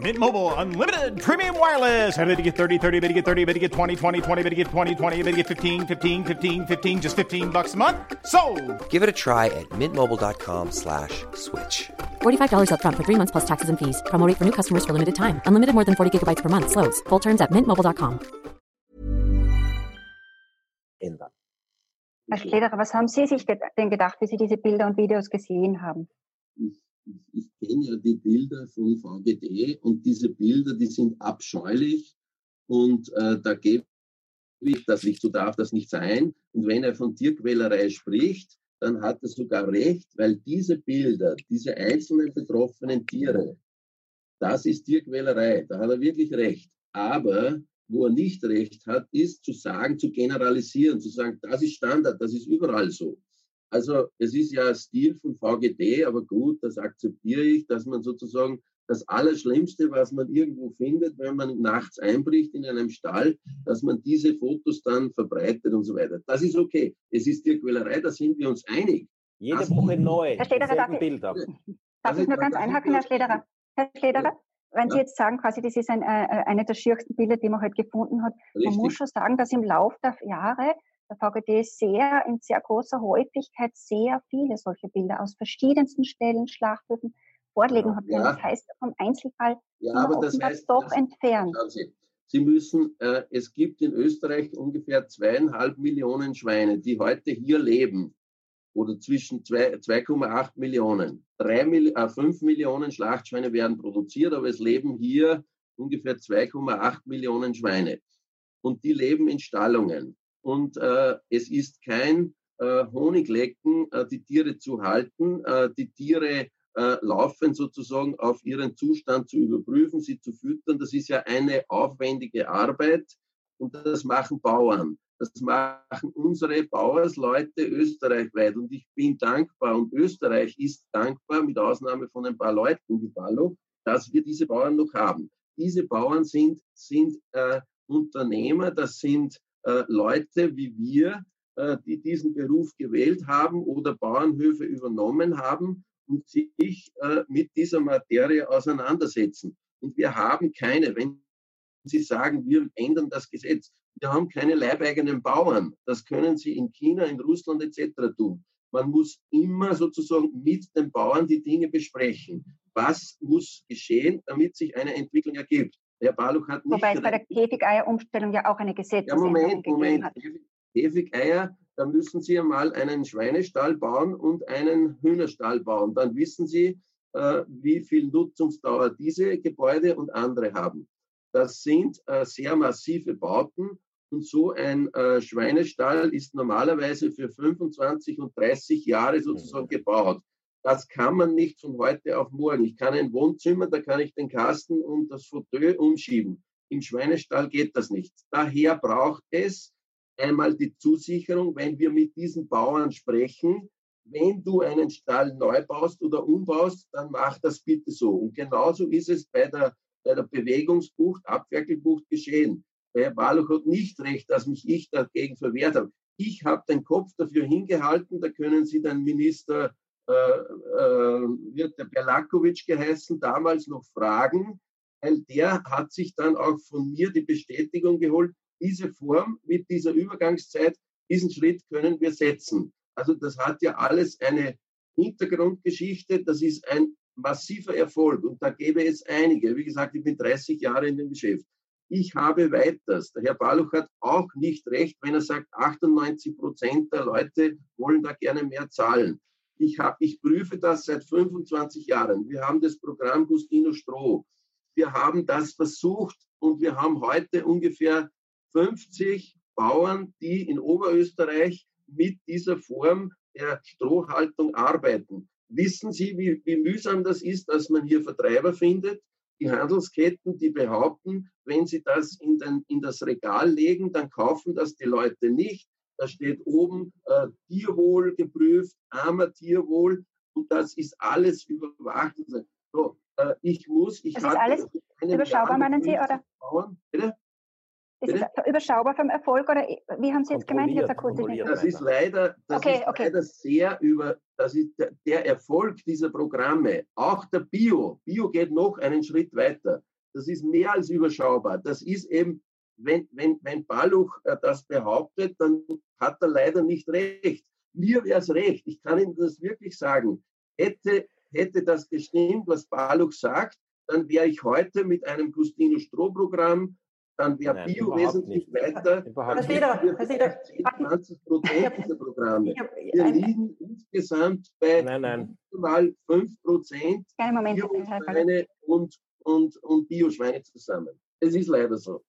G: Mint Mobile unlimited premium wireless. Ready to get 30, 30, bit to get 30, bit to get 20, 20, 20, bit to get 20, 20, bit to get 15, 15, 15, 15 just 15 bucks a month. So,
H: Give it a try at mintmobile.com/switch. slash
I: $45 up front for 3 months plus taxes and fees. Promo for new customers for limited time. Unlimited more than 40 gigabytes per month slows. Full terms at mintmobile.com.
B: Ändern. Herr Schlederer, was haben Sie sich denn gedacht, wie Sie diese Bilder und Videos gesehen haben?
C: Ich, ich, kenne ja die Bilder von VGD und diese Bilder, die sind abscheulich und äh, da gebe ich das nicht, so darf das nicht sein. Und wenn er von Tierquälerei spricht, dann hat er sogar recht, weil diese Bilder, diese einzelnen betroffenen Tiere, das ist Tierquälerei, da hat er wirklich recht. Aber wo er nicht recht hat, ist zu sagen, zu generalisieren, zu sagen, das ist Standard, das ist überall so. Also es ist ja Stil von VGD, aber gut, das akzeptiere ich, dass man sozusagen das Allerschlimmste, was man irgendwo findet, wenn man nachts einbricht in einem Stall, dass man diese Fotos dann verbreitet und so weiter. Das ist okay. Es ist Tierquälerei, da sind wir uns einig.
E: Jede das Woche neu.
B: Herr Schlederer, darf, Bilder. darf ich nur ganz einhaken, Herr Schlederer? Herr Schlederer, wenn Sie jetzt sagen, quasi, das ist ein, äh, äh eine der schiersten Bilder, die man halt gefunden hat, Richtig. man muss schon sagen, dass im Laufe der Jahre der VGD sehr, in sehr großer Häufigkeit sehr viele solche Bilder aus verschiedensten Stellen, Schlachthöfen vorlegen hat. Ja. Das heißt, vom Einzelfall
C: ja, aber das heißt,
B: doch das, entfernt.
C: Sie, Sie müssen, äh, es gibt in Österreich ungefähr zweieinhalb Millionen Schweine, die heute hier leben oder zwischen 2,8 Millionen. 3, äh, 5 Millionen Schlachtschweine werden produziert, aber es leben hier ungefähr 2,8 Millionen Schweine. Und die leben in Stallungen. Und äh, es ist kein äh, Honiglecken, äh, die Tiere zu halten, äh, die Tiere äh, laufend sozusagen auf ihren Zustand zu überprüfen, sie zu füttern. Das ist ja eine aufwendige Arbeit und das machen Bauern. Das machen unsere Bauersleute österreichweit und ich bin dankbar und Österreich ist dankbar, mit Ausnahme von ein paar Leuten wie Ballo, dass wir diese Bauern noch haben. Diese Bauern sind, sind äh, Unternehmer, das sind äh, Leute wie wir, äh, die diesen Beruf gewählt haben oder Bauernhöfe übernommen haben und sich äh, mit dieser Materie auseinandersetzen. Und wir haben keine, wenn Sie sagen, wir ändern das Gesetz, wir haben keine leibeigenen Bauern. Das können sie in China, in Russland etc. tun. Man muss immer sozusagen mit den Bauern die Dinge besprechen. Was muss geschehen, damit sich eine Entwicklung ergibt? Herr Baluch hat nicht.
B: Wobei es bei der Käfigeier-Umstellung ja auch eine Gesetzesänderung
C: ja, Moment, Moment. Hat. Käfigeier, da müssen Sie einmal einen Schweinestall bauen und einen Hühnerstall bauen. Dann wissen Sie, äh, wie viel Nutzungsdauer diese Gebäude und andere haben. Das sind äh, sehr massive Bauten und so ein äh, Schweinestall ist normalerweise für 25 und 30 Jahre sozusagen gebaut. Das kann man nicht von heute auf morgen. Ich kann ein Wohnzimmer, da kann ich den Kasten und das Fauteuil umschieben. Im Schweinestall geht das nicht. Daher braucht es einmal die Zusicherung, wenn wir mit diesen Bauern sprechen, wenn du einen Stall neu baust oder umbaust, dann mach das bitte so. Und genauso ist es bei der bei der Bewegungsbucht, Abferkelbucht geschehen. Der Herr Barloch hat nicht recht, dass mich ich dagegen verwehrt habe. Ich habe den Kopf dafür hingehalten, da können Sie den Minister äh, äh, wird der Berlakovic geheißen, damals noch fragen, weil der hat sich dann auch von mir die Bestätigung geholt, diese Form mit dieser Übergangszeit, diesen Schritt können wir setzen. Also das hat ja alles eine Hintergrundgeschichte, das ist ein massiver Erfolg und da gäbe es einige. Wie gesagt, ich bin 30 Jahre in dem Geschäft. Ich habe weiters. Der Herr Baluch hat auch nicht recht, wenn er sagt, 98 Prozent der Leute wollen da gerne mehr zahlen. Ich, hab, ich prüfe das seit 25 Jahren. Wir haben das Programm Gustino Stroh. Wir haben das versucht und wir haben heute ungefähr 50 Bauern, die in Oberösterreich mit dieser Form der Strohhaltung arbeiten. Wissen Sie, wie, wie mühsam das ist, dass man hier Vertreiber findet? Die Handelsketten, die behaupten, wenn sie das in, den, in das Regal legen, dann kaufen das die Leute nicht. Da steht oben äh, Tierwohl geprüft, armer Tierwohl und das ist alles überwacht. So, äh, ich muss, ich
B: das ist alles überschaubar, meinen Sie, oder? Bitte? Ist es überschaubar vom Erfolg oder wie haben Sie jetzt gemeint? Jetzt
C: das ist leider, das okay, ist okay. leider sehr über, das ist der, der, Erfolg dieser Programme. Auch der Bio, Bio geht noch einen Schritt weiter. Das ist mehr als überschaubar. Das ist eben, wenn, wenn, wenn Baluch äh, das behauptet, dann hat er leider nicht recht. Mir wäre es recht. Ich kann Ihnen das wirklich sagen. Hätte, hätte das gestimmt, was Baluch sagt, dann wäre ich heute mit einem Gustino Stroh-Programm dann wäre Bio wesentlich nicht. weiter. (laughs) Überhaupt nicht. 20 Prozent dieser Programme. Wir liegen insgesamt bei nein, nein. mal 5 Prozent Bio-Schweine und, und, und Bioschweine zusammen. Es ist leider so.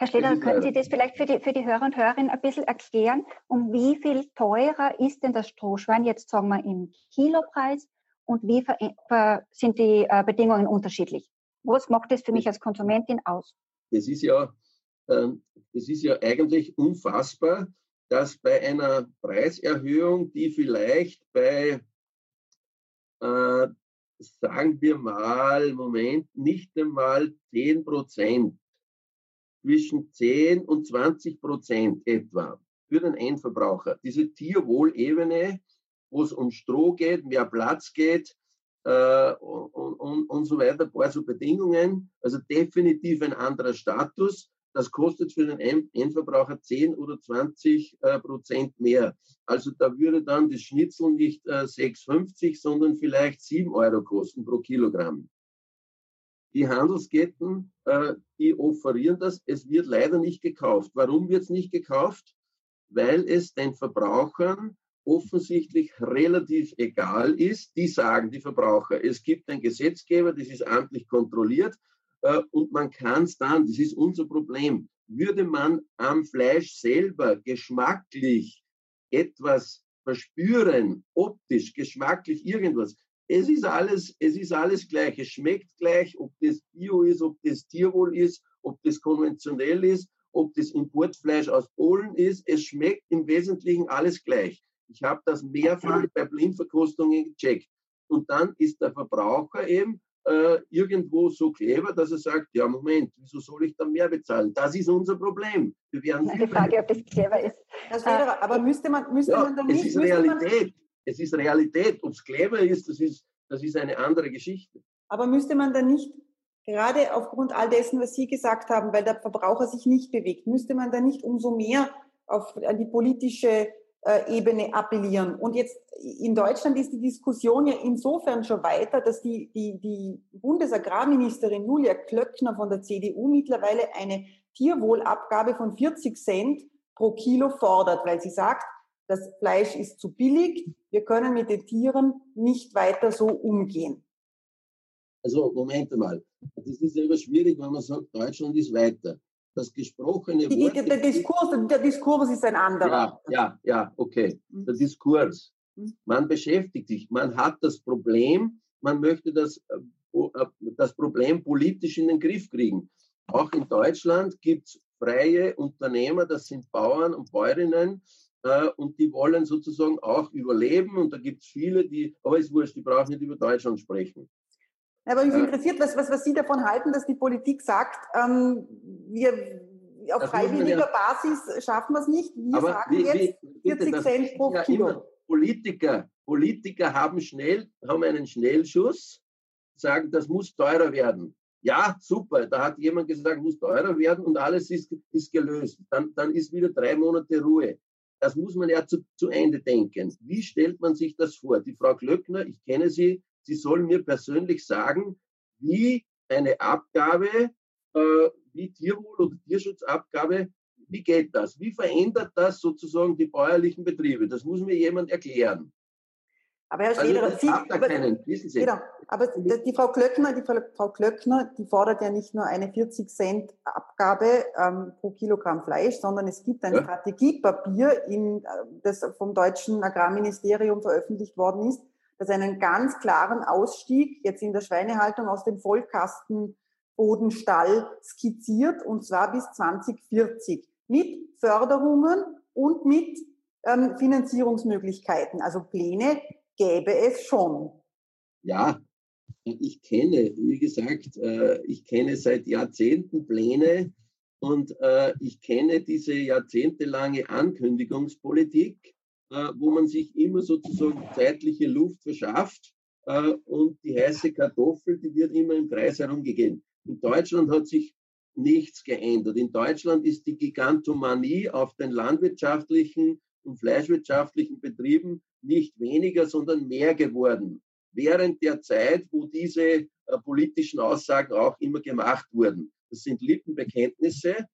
B: Herr Steder, können Sie das vielleicht für die, für die Hörer und Hörerinnen ein bisschen erklären? Um wie viel teurer ist denn das Strohschwein jetzt, sagen wir, im Kilopreis und wie sind die äh, Bedingungen unterschiedlich? Was macht das für mich als Konsumentin aus?
C: Das ist ja, ähm, das ist ja eigentlich unfassbar, dass bei einer Preiserhöhung, die vielleicht bei, äh, sagen wir mal, Moment, nicht einmal 10 Prozent, zwischen 10 und 20 Prozent etwa für den Endverbraucher. Diese Tierwohlebene, wo es um Stroh geht, mehr Platz geht, äh, und, und, und so weiter, ein paar so Bedingungen. Also definitiv ein anderer Status. Das kostet für den Endverbraucher 10 oder 20 äh, Prozent mehr. Also da würde dann das Schnitzel nicht äh, 6,50, sondern vielleicht 7 Euro kosten pro Kilogramm. Die Handelsketten, äh, die offerieren das. Es wird leider nicht gekauft. Warum wird es nicht gekauft? Weil es den Verbrauchern offensichtlich relativ egal ist. Die sagen, die Verbraucher, es gibt einen Gesetzgeber, das ist amtlich kontrolliert äh, und man kann es dann, das ist unser Problem, würde man am Fleisch selber geschmacklich etwas verspüren, optisch, geschmacklich irgendwas, es ist alles, es ist alles gleich. Es schmeckt gleich, ob das Bio ist, ob das Tierwohl ist, ob das konventionell ist, ob das Importfleisch aus Polen ist. Es schmeckt im Wesentlichen alles gleich. Ich habe das mehrfach bei Blindverkostungen gecheckt. Und dann ist der Verbraucher eben äh, irgendwo so clever, dass er sagt, ja Moment, wieso soll ich dann mehr bezahlen? Das ist unser Problem.
B: Wir werden die Frage, ob das clever ist. Das
D: wäre, aber müsste man, müsste ja, man dann nicht...
C: Es ist Realität. Es ist Realität. Ob es clever ist, das ist, das ist eine andere Geschichte.
D: Aber müsste man dann nicht, gerade aufgrund all dessen, was Sie gesagt haben, weil der Verbraucher sich nicht bewegt, müsste man dann nicht umso mehr auf die politische äh, Ebene appellieren. Und jetzt in Deutschland ist die Diskussion ja insofern schon weiter, dass die, die, die Bundesagrarministerin Julia Klöckner von der CDU mittlerweile eine Tierwohlabgabe von 40 Cent pro Kilo fordert, weil sie sagt, das Fleisch ist zu billig, wir können mit den Tieren nicht weiter so umgehen.
C: Also Moment mal, das ist ja immer schwierig, wenn man sagt, Deutschland ist weiter das gesprochene
D: Wort. Der, der, Diskurs, der Diskurs ist ein anderer.
C: Ja, ja, ja, okay. Mhm. Der Diskurs. Mhm. Man beschäftigt sich, man hat das Problem, man möchte das, äh, äh, das Problem politisch in den Griff kriegen. Auch in Deutschland gibt es freie Unternehmer, das sind Bauern und Bäuerinnen, äh, und die wollen sozusagen auch überleben. Und da gibt es viele, die, aber ist wurscht, die brauchen nicht über Deutschland sprechen.
D: Aber mich interessiert, was, was, was Sie davon halten, dass die Politik sagt, ähm, wir auf freiwilliger ja, Basis schaffen wir es nicht. Wir
C: sagen wie, jetzt wie, 40 das Cent pro ja Kilo. Politiker, Politiker haben schnell, haben einen Schnellschuss, sagen, das muss teurer werden. Ja, super, da hat jemand gesagt, muss teurer werden und alles ist, ist gelöst. Dann, dann ist wieder drei Monate Ruhe. Das muss man ja zu, zu Ende denken. Wie stellt man sich das vor? Die Frau Glöckner, ich kenne sie, sie soll mir persönlich sagen, wie eine Abgabe, äh, wie Tierwohl- oder Tierschutzabgabe, wie geht das? Wie verändert das sozusagen die bäuerlichen Betriebe? Das muss mir jemand erklären.
D: Aber Herr Schleder, also, Sie, aber, keinen, Genau, aber die Frau Klöckner, die Frau Klöckner, die fordert ja nicht nur eine 40 Cent Abgabe ähm, pro Kilogramm Fleisch, sondern es gibt ein ja. Strategiepapier, in, äh, das vom deutschen Agrarministerium veröffentlicht worden ist, das einen ganz klaren Ausstieg jetzt in der Schweinehaltung aus dem Vollkastenbodenstall skizziert, und zwar bis 2040 mit Förderungen und mit ähm, Finanzierungsmöglichkeiten, also Pläne, gäbe es schon.
C: Ja, ich kenne, wie gesagt, äh, ich kenne seit Jahrzehnten Pläne und äh, ich kenne diese jahrzehntelange Ankündigungspolitik, äh, wo man sich immer sozusagen zeitliche Luft verschafft und die heiße Kartoffel, die wird immer im Kreis herumgegeben. In Deutschland hat sich nichts geändert. In Deutschland ist die Gigantomanie auf den landwirtschaftlichen und fleischwirtschaftlichen Betrieben nicht weniger, sondern mehr geworden. Während der Zeit, wo diese äh, politischen Aussagen auch immer gemacht wurden. Das sind Lippenbekenntnisse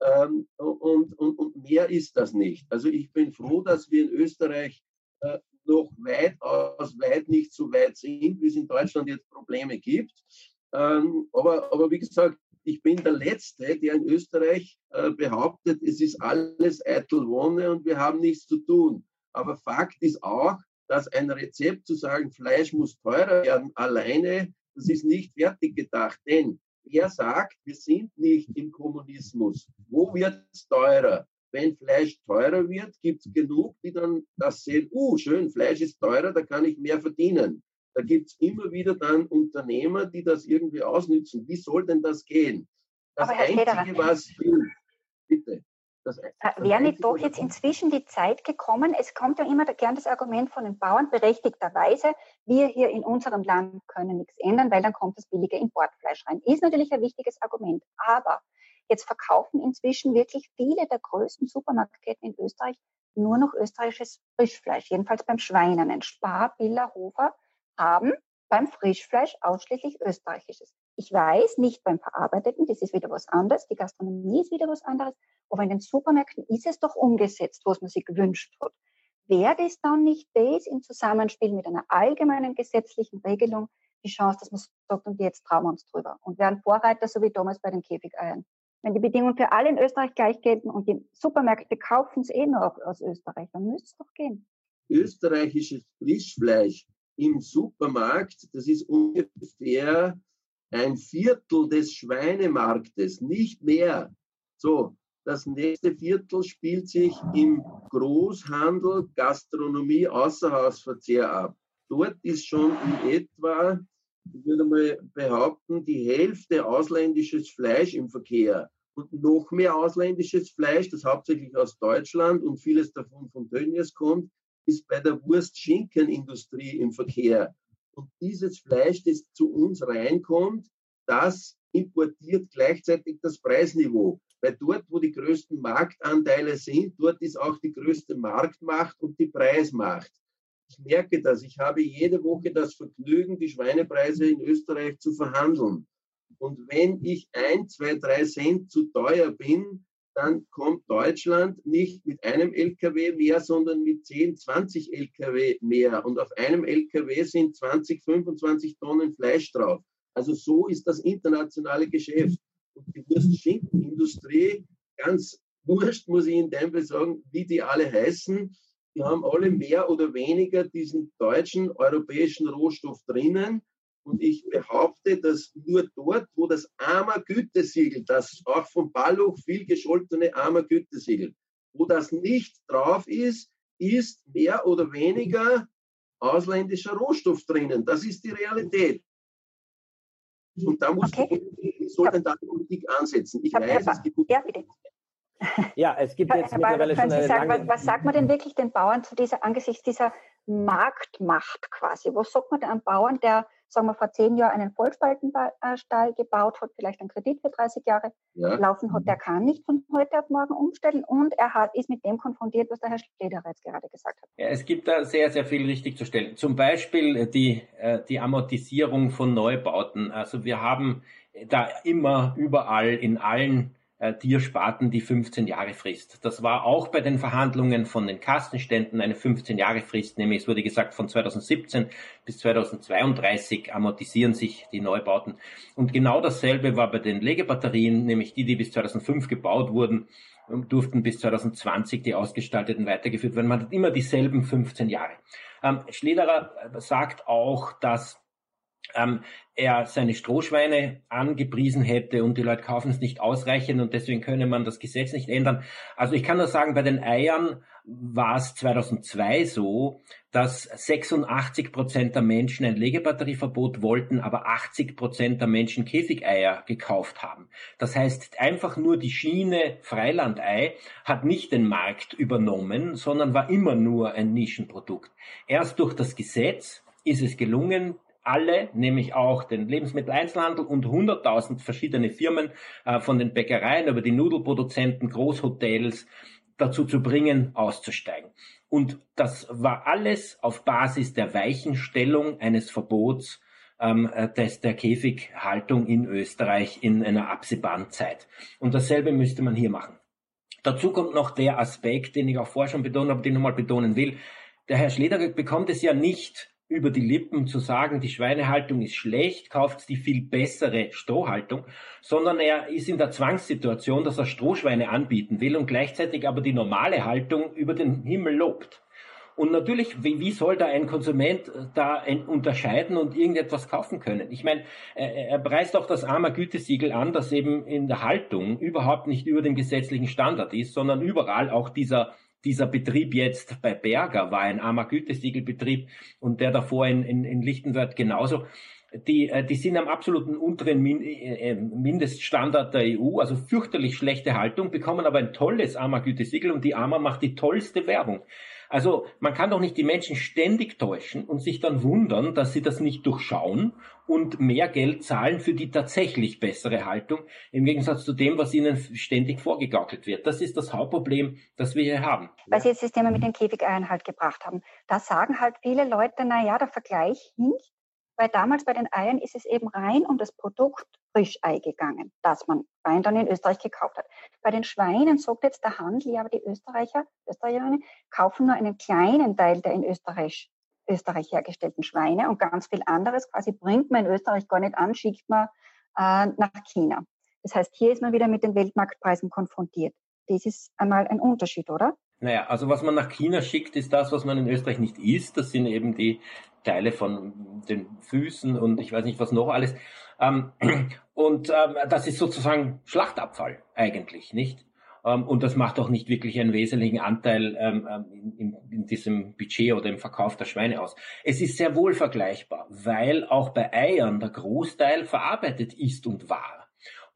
C: ähm, und, und, und mehr ist das nicht. Also ich bin froh, dass wir in Österreich äh, noch weitaus weit nicht so weit sind, wie es in Deutschland jetzt Probleme gibt. Ähm, aber, aber wie gesagt, ich bin der Letzte, der in Österreich äh, behauptet, es ist alles eitel Wonne und wir haben nichts zu tun. Aber Fakt ist auch, dass ein Rezept zu sagen, Fleisch muss teurer werden, alleine, das ist nicht fertig gedacht. Denn wer sagt, wir sind nicht im Kommunismus? Wo wird es teurer? Wenn Fleisch teurer wird, gibt es genug, die dann das sehen, uh, schön, Fleisch ist teurer, da kann ich mehr verdienen. Da gibt es immer wieder dann Unternehmer, die das irgendwie ausnützen. Wie soll denn das gehen? Das Einzige, was hilft, bitte.
B: Das, äh, Wäre nicht doch jetzt inzwischen die Zeit gekommen? Es kommt ja immer gern das Argument von den Bauern, berechtigterweise, wir hier in unserem Land können nichts ändern, weil dann kommt das billige Importfleisch rein. Ist natürlich ein wichtiges Argument. Aber jetzt verkaufen inzwischen wirklich viele der größten Supermarktketten in Österreich nur noch österreichisches Frischfleisch, jedenfalls beim Schweinen. Ein Spar, Biller, Hofer haben beim Frischfleisch ausschließlich österreichisches. Ich weiß, nicht beim Verarbeiteten, das ist wieder was anderes, die Gastronomie ist wieder was anderes, aber in den Supermärkten ist es doch umgesetzt, was man sich gewünscht hat. Wäre das dann nicht das im Zusammenspiel mit einer allgemeinen gesetzlichen Regelung die Chance, dass man sagt, und jetzt trauen wir uns drüber und werden Vorreiter, so wie damals bei den Käfigeiern. Wenn die Bedingungen für alle in Österreich gleich gelten und die Supermärkte kaufen es eh noch aus Österreich, dann müsste es doch gehen.
C: Österreichisches Frischfleisch im Supermarkt, das ist ungefähr ein Viertel des Schweinemarktes, nicht mehr. So, das nächste Viertel spielt sich im Großhandel, Gastronomie, Außerhausverzehr ab. Dort ist schon in etwa, ich würde mal behaupten, die Hälfte ausländisches Fleisch im Verkehr und noch mehr ausländisches Fleisch, das hauptsächlich aus Deutschland und vieles davon von Tönnies kommt, ist bei der Wurst-Schinken-Industrie im Verkehr. Und dieses Fleisch, das zu uns reinkommt, das importiert gleichzeitig das Preisniveau. Weil dort, wo die größten Marktanteile sind, dort ist auch die größte Marktmacht und die Preismacht. Ich merke das. Ich habe jede Woche das Vergnügen, die Schweinepreise in Österreich zu verhandeln. Und wenn ich ein, zwei, drei Cent zu teuer bin, dann kommt Deutschland nicht mit einem LKW mehr, sondern mit 10, 20 LKW mehr. Und auf einem LKW sind 20, 25 Tonnen Fleisch drauf. Also so ist das internationale Geschäft. Und die Wurst-Schinken-Industrie, ganz wurscht, muss ich in dem Fall sagen, wie die alle heißen, die haben alle mehr oder weniger diesen deutschen, europäischen Rohstoff drinnen. Und ich behaupte, dass nur dort, wo das armer Gütesiegel, das auch vom Balluch viel gescholtene armer Gütesiegel, wo das nicht drauf ist, ist mehr oder weniger ausländischer Rohstoff drinnen. Das ist die Realität. Und da muss okay. die, soll denn da die Politik ansetzen? Ich weiß, es gibt ja, bitte.
E: Ja, es gibt jetzt
B: Herr mittlerweile schon eine sagen, lange... Was sagt man denn wirklich den Bauern zu dieser, angesichts dieser Marktmacht quasi? Was sagt man einem Bauern, der, sagen wir, vor zehn Jahren einen Vollspaltenstall gebaut hat, vielleicht einen Kredit für 30 Jahre ja. laufen hat, der kann nicht von heute auf morgen umstellen und er hat, ist mit dem konfrontiert, was der Herr Schlederer jetzt gerade gesagt hat.
E: Ja, es gibt da sehr, sehr viel richtig zu stellen. Zum Beispiel die, äh, die Amortisierung von Neubauten. Also wir haben da immer überall in allen äh, Tiersparten die 15 Jahre Frist. Das war auch bei den Verhandlungen von den Kassenständen eine 15 Jahre Frist, nämlich es wurde gesagt, von 2017 bis 2032 amortisieren sich die Neubauten. Und genau dasselbe war bei den Legebatterien, nämlich die, die bis 2005 gebaut wurden, durften bis 2020 die ausgestalteten weitergeführt werden. Man hat immer dieselben 15 Jahre. Ähm, Schlederer sagt auch, dass ähm, er seine Strohschweine angepriesen hätte und die Leute kaufen es nicht ausreichend und deswegen könne man das Gesetz nicht ändern. Also ich kann nur sagen, bei den Eiern war es 2002 so, dass 86 Prozent der Menschen ein Legebatterieverbot wollten, aber 80 Prozent der Menschen Käfigeier gekauft haben. Das heißt, einfach nur die Schiene Freilandei hat nicht den Markt übernommen, sondern war immer nur ein Nischenprodukt. Erst durch das Gesetz ist es gelungen, alle, nämlich auch den Lebensmitteleinzelhandel und 100.000 verschiedene Firmen, äh, von den Bäckereien über die Nudelproduzenten, Großhotels, dazu zu bringen, auszusteigen. Und das war alles auf Basis der Weichenstellung eines Verbots ähm, äh, des, der Käfighaltung in Österreich in einer absehbaren Zeit. Und dasselbe müsste man hier machen. Dazu kommt noch der Aspekt, den ich auch vorher schon betont habe, den ich nochmal betonen will. Der Herr Schleder bekommt es ja nicht über die Lippen zu sagen, die Schweinehaltung ist schlecht, kauft die viel bessere Strohhaltung, sondern er ist in der Zwangssituation, dass er Strohschweine anbieten will und gleichzeitig aber die normale Haltung über den Himmel lobt. Und natürlich, wie, wie soll da ein Konsument äh, da unterscheiden und irgendetwas kaufen können? Ich meine, er preist auch das armer Gütesiegel an, das eben in der Haltung überhaupt nicht über dem gesetzlichen Standard ist, sondern überall auch dieser dieser Betrieb jetzt bei Berger war ein armer Gütesiegelbetrieb und der davor in, in, in Lichtenwörth genauso. Die, äh, die sind am absoluten unteren äh, äh, Mindeststandard der EU, also fürchterlich schlechte Haltung, bekommen aber ein tolles armer Gütesiegel und die Armer macht die tollste Werbung. Also man kann doch nicht die Menschen ständig täuschen und sich dann wundern, dass sie das nicht durchschauen und mehr Geld zahlen für die tatsächlich bessere Haltung, im Gegensatz zu dem, was ihnen ständig vorgegaukelt wird. Das ist das Hauptproblem, das wir hier haben.
B: Weil Sie jetzt das Thema mit den Käfigeiern halt gebracht haben. Da sagen halt viele Leute, na ja, der Vergleich hinkt, weil damals bei den Eiern ist es eben rein um das Produkt Frischei gegangen, das man rein dann in Österreich gekauft hat. Bei den Schweinen sagt jetzt der Handel, ja, aber die Österreicher, Österreicherinnen kaufen nur einen kleinen Teil der in Österreich, Österreich hergestellten Schweine und ganz viel anderes quasi bringt man in Österreich gar nicht an, schickt man äh, nach China. Das heißt, hier ist man wieder mit den Weltmarktpreisen konfrontiert. Das ist einmal ein Unterschied, oder?
E: Naja, also was man nach China schickt, ist das, was man in Österreich nicht isst. Das sind eben die Teile von den Füßen und ich weiß nicht was noch alles. Ähm, (clears throat) und ähm, das ist sozusagen Schlachtabfall eigentlich, nicht? Ähm, und das macht auch nicht wirklich einen wesentlichen Anteil ähm, ähm, in, in, diesem Budget oder im Verkauf der Schweine aus. Es ist sehr wohl vergleichbar, weil auch bei Eiern der Großteil verarbeitet ist und war.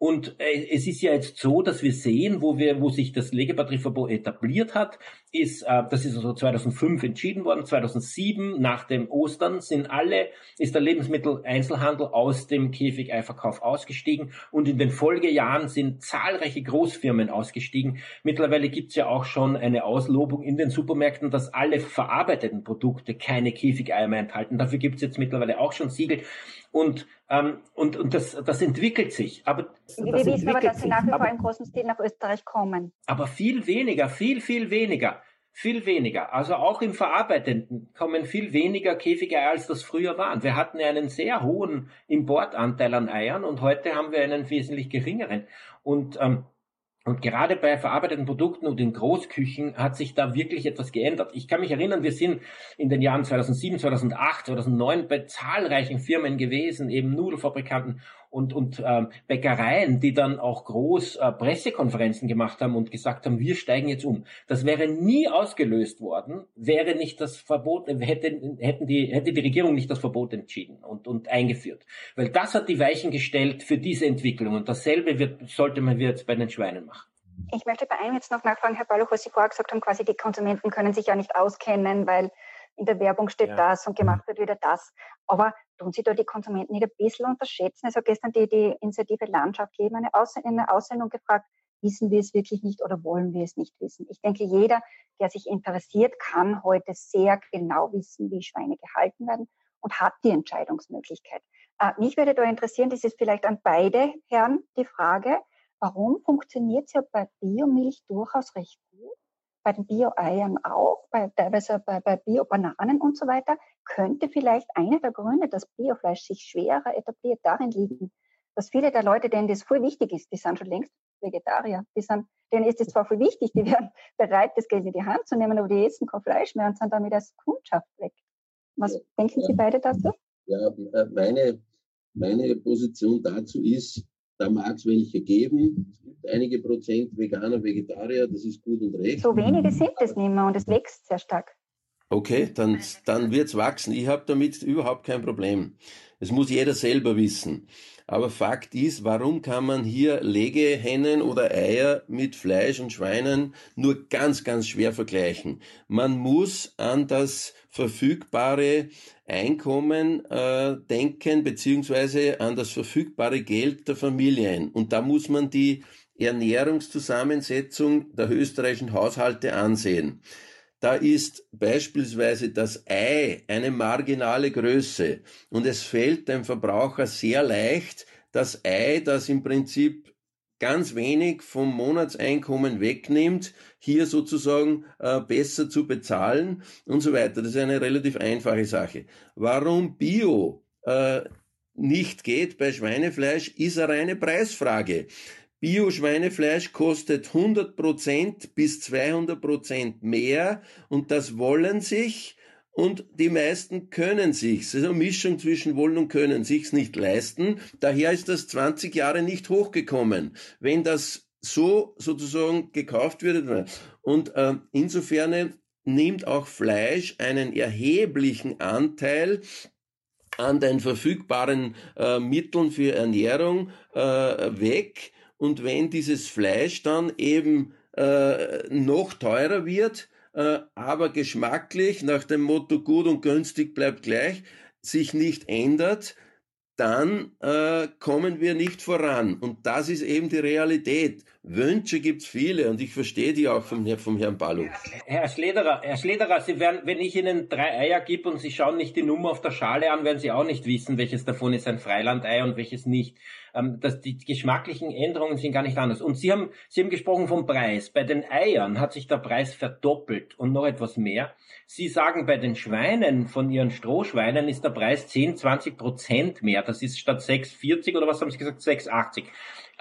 E: Und äh, es ist ja jetzt so, dass wir sehen, wo wir, wo sich das Legebatterieverbot etabliert hat, ist, äh, das ist also 2005 entschieden worden, 2007 nach dem Ostern sind alle, ist der Lebensmitteleinzelhandel aus dem Käfigeiverkauf ausgestiegen und in den Folgejahren sind zahlreiche Großfirmen ausgestiegen. Mittlerweile gibt's ja auch schon eine Auslobung in den Supermärkten, dass alle verarbeiteten Produkte keine Käfigeier mehr enthalten. Dafür gibt's jetzt mittlerweile auch schon Siegel. Und, und, und das, das entwickelt sich. Aber
B: wir wissen aber, dass sie nach wie vor im großen Stil nach Österreich kommen.
E: Aber viel weniger, viel, viel weniger. Viel weniger. Also auch im Verarbeitenden kommen viel weniger Käfige als das früher waren. Wir hatten ja einen sehr hohen Importanteil an Eiern und heute haben wir einen wesentlich geringeren. Und ähm, und gerade bei verarbeiteten Produkten und in Großküchen hat sich da wirklich etwas geändert. Ich kann mich erinnern, wir sind in den Jahren 2007, 2008, 2009 bei zahlreichen Firmen gewesen, eben Nudelfabrikanten und, und ähm, Bäckereien, die dann auch groß äh, Pressekonferenzen gemacht haben und gesagt haben, wir steigen jetzt um. Das wäre nie ausgelöst worden, wäre nicht das Verbot, hätte, hätten die, hätte die Regierung nicht das Verbot entschieden und, und eingeführt. Weil das hat die Weichen gestellt für diese Entwicklung und dasselbe wird, sollte man jetzt bei den Schweinen machen.
B: Ich möchte bei einem jetzt noch nachfragen, Herr Balluch, was Sie vorher gesagt haben, quasi die Konsumenten können sich ja nicht auskennen, weil in der Werbung steht ja. das und gemacht wird wieder das. Aber tun Sie da die Konsumenten nicht ein bisschen unterschätzen? Also gestern die, die Initiative Landschaft Leben eine, Aus eine Aussendung gefragt, wissen wir es wirklich nicht oder wollen wir es nicht wissen? Ich denke, jeder, der sich interessiert, kann heute sehr genau wissen, wie Schweine gehalten werden und hat die Entscheidungsmöglichkeit. Äh, mich würde da interessieren, das ist vielleicht an beide Herren die Frage, warum funktioniert es ja bei Biomilch durchaus recht gut, bei den Bio-Eiern auch, bei, teilweise bei, bei Bio-Bananen und so weiter, könnte vielleicht einer der Gründe, dass Biofleisch sich schwerer etabliert, darin liegen, dass viele der Leute, denen das voll wichtig ist, die sind schon längst Vegetarier, die sind, denen ist es zwar voll wichtig, die wären (laughs) bereit, das Geld in die Hand zu nehmen, aber die essen kein Fleisch mehr und sind damit als Kundschaft weg. Was ja, denken ja, Sie beide dazu?
C: Ja, äh, meine, meine Position dazu ist, da mag es welche geben. Es gibt einige Prozent Veganer, Vegetarier, das ist gut und recht.
B: So wenige sind es nicht mehr und es wächst sehr stark.
C: Okay, dann, dann wird es wachsen. Ich habe damit überhaupt kein Problem. Es muss jeder selber wissen. Aber Fakt ist, warum kann man hier Legehennen oder Eier mit Fleisch und Schweinen nur ganz, ganz schwer vergleichen? Man muss an das verfügbare Einkommen äh, denken, beziehungsweise an das verfügbare Geld der Familien. Und da muss man die Ernährungszusammensetzung der österreichischen Haushalte ansehen. Da ist beispielsweise das Ei eine marginale Größe und es fällt dem Verbraucher sehr leicht, das Ei, das im Prinzip ganz wenig vom Monatseinkommen wegnimmt, hier sozusagen äh, besser zu bezahlen und so weiter. Das ist eine relativ einfache Sache. Warum Bio äh, nicht geht bei Schweinefleisch, ist eine reine Preisfrage. Bio-Schweinefleisch kostet 100% bis 200% mehr und das wollen sich und die meisten können sich's. Eine Mischung zwischen wollen und können sich's nicht leisten. Daher ist das 20 Jahre nicht hochgekommen. Wenn das so sozusagen gekauft würde und äh, insofern nimmt auch Fleisch einen erheblichen Anteil an den verfügbaren äh, Mitteln für Ernährung äh, weg und wenn dieses Fleisch dann eben äh, noch teurer wird, äh, aber geschmacklich nach dem Motto gut und günstig bleibt gleich, sich nicht ändert, dann äh, kommen wir nicht voran. Und das ist eben die Realität. Wünsche gibt's viele und ich verstehe die auch vom, vom Herrn Ballu.
E: Herr Schlederer, Herr Schlederer, Sie werden, wenn ich Ihnen drei Eier gebe und Sie schauen nicht die Nummer auf der Schale an, werden Sie auch nicht wissen, welches davon ist ein Freilandei und welches nicht. Ähm, das, die geschmacklichen Änderungen sind gar nicht anders. Und Sie haben, Sie haben gesprochen vom Preis. Bei den Eiern hat sich der Preis verdoppelt und noch etwas mehr. Sie sagen, bei den Schweinen von Ihren Strohschweinen ist der Preis 10, 20 Prozent mehr. Das ist statt 6,40 oder was haben Sie gesagt, 6,80.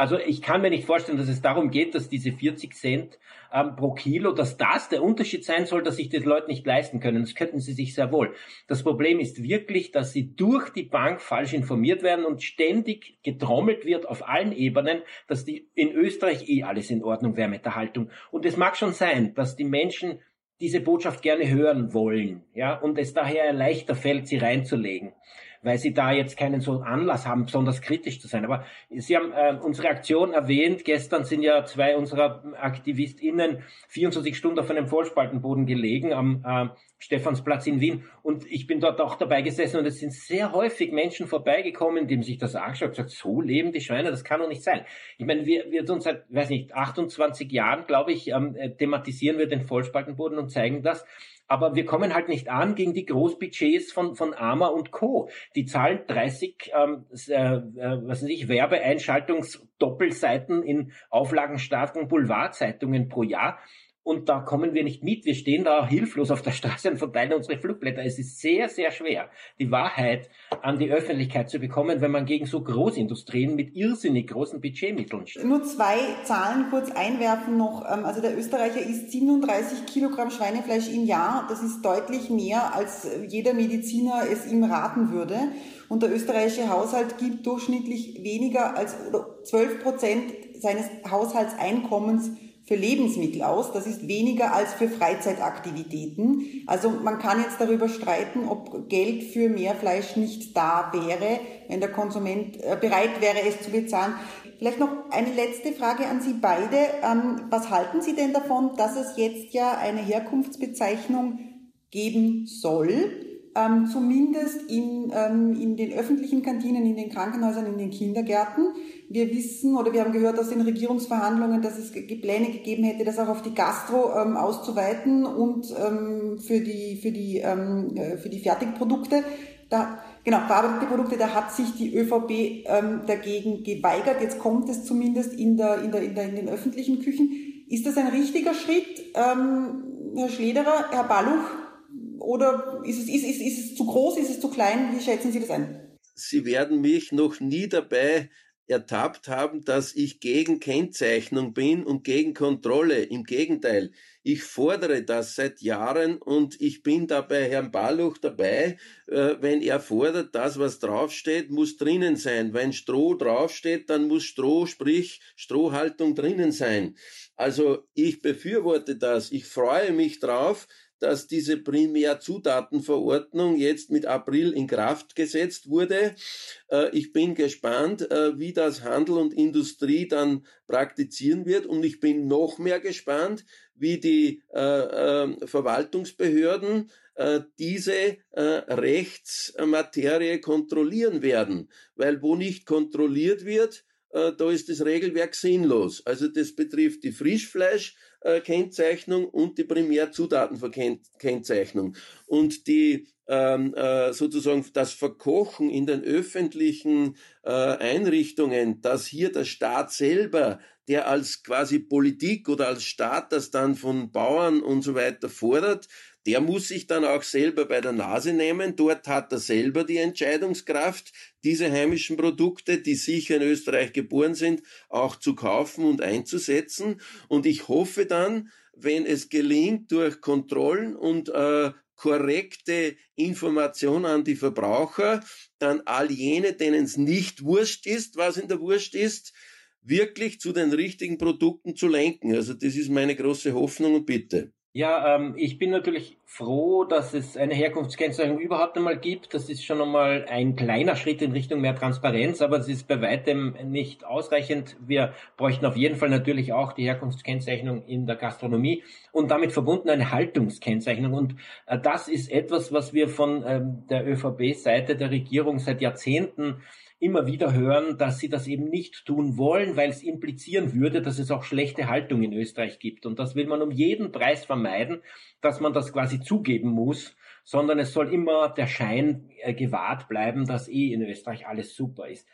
E: Also ich kann mir nicht vorstellen, dass es darum geht, dass diese 40 Cent ähm, pro Kilo, dass das der Unterschied sein soll, dass sich die Leute nicht leisten können. Das könnten sie sich sehr wohl. Das Problem ist wirklich, dass sie durch die Bank falsch informiert werden und ständig getrommelt wird auf allen Ebenen, dass die in Österreich eh alles in Ordnung wäre mit der Haltung. Und es mag schon sein, dass die Menschen diese Botschaft gerne hören wollen, ja, und es daher leichter fällt, sie reinzulegen weil sie da jetzt keinen so Anlass haben, besonders kritisch zu sein. Aber Sie haben äh, unsere Aktion erwähnt. Gestern sind ja zwei unserer AktivistInnen 24 Stunden auf einem Vollspaltenboden gelegen am äh, Stephansplatz in Wien. Und ich bin dort auch dabei gesessen und es sind sehr häufig Menschen vorbeigekommen, die sich das angeschaut und gesagt, so leben die Schweine, das kann doch nicht sein. Ich meine, wir, wir tun seit, weiß nicht, 28 Jahren, glaube ich, ähm, äh, thematisieren wir den Vollspaltenboden und zeigen das aber wir kommen halt nicht an gegen die Großbudgets von, von Arma und Co. Die zahlen 30, ähm, äh, äh, was weiß ich, Werbeeinschaltungsdoppelseiten in auflagenstarken Boulevardzeitungen pro Jahr und da kommen wir nicht mit. Wir stehen da hilflos auf der Straße und verteilen unsere Flugblätter. Es ist sehr, sehr schwer, die Wahrheit an die Öffentlichkeit zu bekommen, wenn man gegen so Großindustrien mit irrsinnig großen Budgetmitteln steht.
D: Nur zwei Zahlen kurz einwerfen noch. Ähm, also der Österreicher isst 37 Kilogramm Schweinefleisch im Jahr. Das ist deutlich mehr, als jeder Mediziner es ihm raten würde. Und der österreichische Haushalt gibt durchschnittlich weniger als 12 Prozent seines Haushaltseinkommens für Lebensmittel aus. Das ist weniger als für Freizeitaktivitäten. Also man kann jetzt darüber streiten, ob Geld für mehr Fleisch nicht da wäre, wenn der Konsument äh, bereit wäre, es zu bezahlen. Vielleicht noch eine letzte Frage an Sie beide. Ähm, was halten Sie denn davon, dass es jetzt ja eine Herkunftsbezeichnung geben soll, ähm, zumindest in, ähm, in den öffentlichen Kantinen, in den Krankenhäusern, in den Kindergärten. Wir wissen oder wir haben gehört aus den Regierungsverhandlungen, dass es Pläne gegeben hätte, das auch auf die Gastro ähm, auszuweiten und ähm, für, die, für, die, ähm, äh, für die Fertigprodukte. Da, genau, verarbeitete Produkte, da hat sich die ÖVP ähm, dagegen geweigert. Jetzt kommt es zumindest in, der, in, der, in, der, in den öffentlichen Küchen. Ist das ein richtiger Schritt, ähm, Herr Schlederer, Herr Balluch? Oder ist es, ist, ist, ist es zu groß, ist es zu klein? Wie schätzen Sie das ein?
C: Sie werden mich noch nie dabei ertappt haben, dass ich gegen Kennzeichnung bin und gegen Kontrolle. Im Gegenteil, ich fordere das seit Jahren und ich bin da bei Herrn Balluch dabei, äh, wenn er fordert, das, was draufsteht, muss drinnen sein. Wenn Stroh draufsteht, dann muss Stroh, sprich Strohhaltung drinnen sein. Also ich befürworte das. Ich freue mich drauf, dass diese Primärzutatenverordnung jetzt mit April in Kraft gesetzt wurde. Äh, ich bin gespannt, äh, wie das Handel und Industrie dann praktizieren wird und ich bin noch mehr gespannt, wie die äh, Verwaltungsbehörden diese Rechtsmaterie kontrollieren werden. Weil wo nicht kontrolliert wird, da ist das Regelwerk sinnlos. Also das betrifft die Frischfleisch, Kennzeichnung und die Primärzutatenverkennzeichnung. Und die ähm, äh, sozusagen das Verkochen in den öffentlichen äh, Einrichtungen, dass hier der Staat selber, der als quasi Politik oder als Staat das dann von Bauern und so weiter fordert, der muss sich dann auch selber bei der Nase nehmen. Dort hat er selber die Entscheidungskraft, diese heimischen Produkte, die sicher in Österreich geboren sind, auch zu kaufen und einzusetzen. Und ich hoffe dann, wenn es gelingt, durch Kontrollen und äh, korrekte Information an die Verbraucher, dann all jene, denen es nicht wurscht ist, was in der Wurst ist, wirklich zu den richtigen Produkten zu lenken. Also das ist meine große Hoffnung und Bitte.
E: Ja, ähm, ich bin natürlich froh, dass es eine Herkunftskennzeichnung überhaupt einmal gibt. Das ist schon einmal ein kleiner Schritt in Richtung mehr Transparenz, aber es ist bei weitem nicht ausreichend. Wir bräuchten auf jeden Fall natürlich auch die Herkunftskennzeichnung in der Gastronomie und damit verbunden eine Haltungskennzeichnung. Und äh, das ist etwas, was wir von ähm, der ÖVP-Seite der Regierung seit Jahrzehnten immer wieder hören, dass sie das eben nicht tun wollen, weil es implizieren würde, dass es auch schlechte Haltung in Österreich gibt. Und das will man um jeden Preis vermeiden, dass man das quasi zugeben muss, sondern es soll immer der Schein äh, gewahrt bleiben, dass eh in Österreich alles super ist.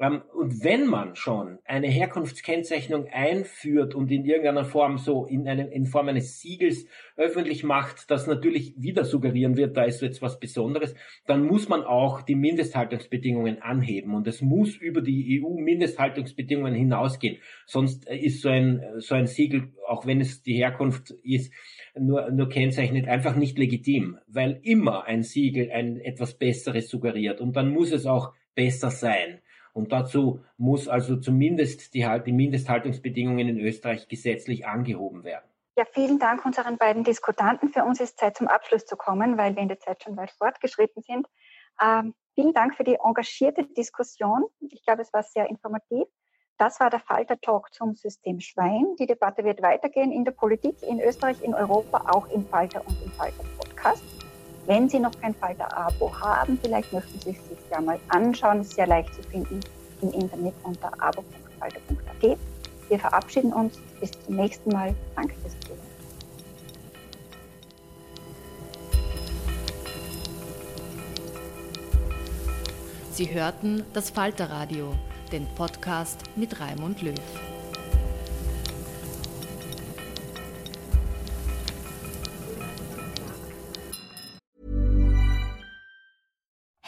E: Ähm, und wenn man schon eine Herkunftskennzeichnung einführt und in irgendeiner Form so in, einem, in Form eines Siegels öffentlich macht, das natürlich wieder suggerieren wird, da ist jetzt was Besonderes, dann muss man auch die Mindesthaltungsbedingungen anheben und es muss über die EU-Mindesthaltungsbedingungen hinausgehen. Sonst ist so ein, so ein Siegel, auch wenn es die Herkunft ist, nur, nur kennzeichnet, einfach nicht legitim, weil immer ein Siegel ein etwas Besseres suggeriert und dann muss es auch besser sein. Und dazu muss also zumindest die, die Mindesthaltungsbedingungen in Österreich gesetzlich angehoben werden.
B: Ja, vielen Dank unseren beiden Diskutanten. Für uns ist Zeit zum Abschluss zu kommen, weil wir in der Zeit schon weit fortgeschritten sind. Ähm, vielen Dank für die engagierte Diskussion. Ich glaube, es war sehr informativ. Das war der Falter Talk zum System Schwein. Die Debatte wird weitergehen in der Politik, in Österreich, in Europa, auch im Falter und im Falter Podcast. Wenn Sie noch kein Falter-Abo haben, vielleicht möchten Sie es sich ja mal anschauen. Ist sehr leicht zu finden im Internet unter abo.falter.at. Wir verabschieden uns. Bis zum nächsten Mal. Danke fürs Zuhören.
A: Sie hörten das Falterradio, den Podcast mit Raimund Löw.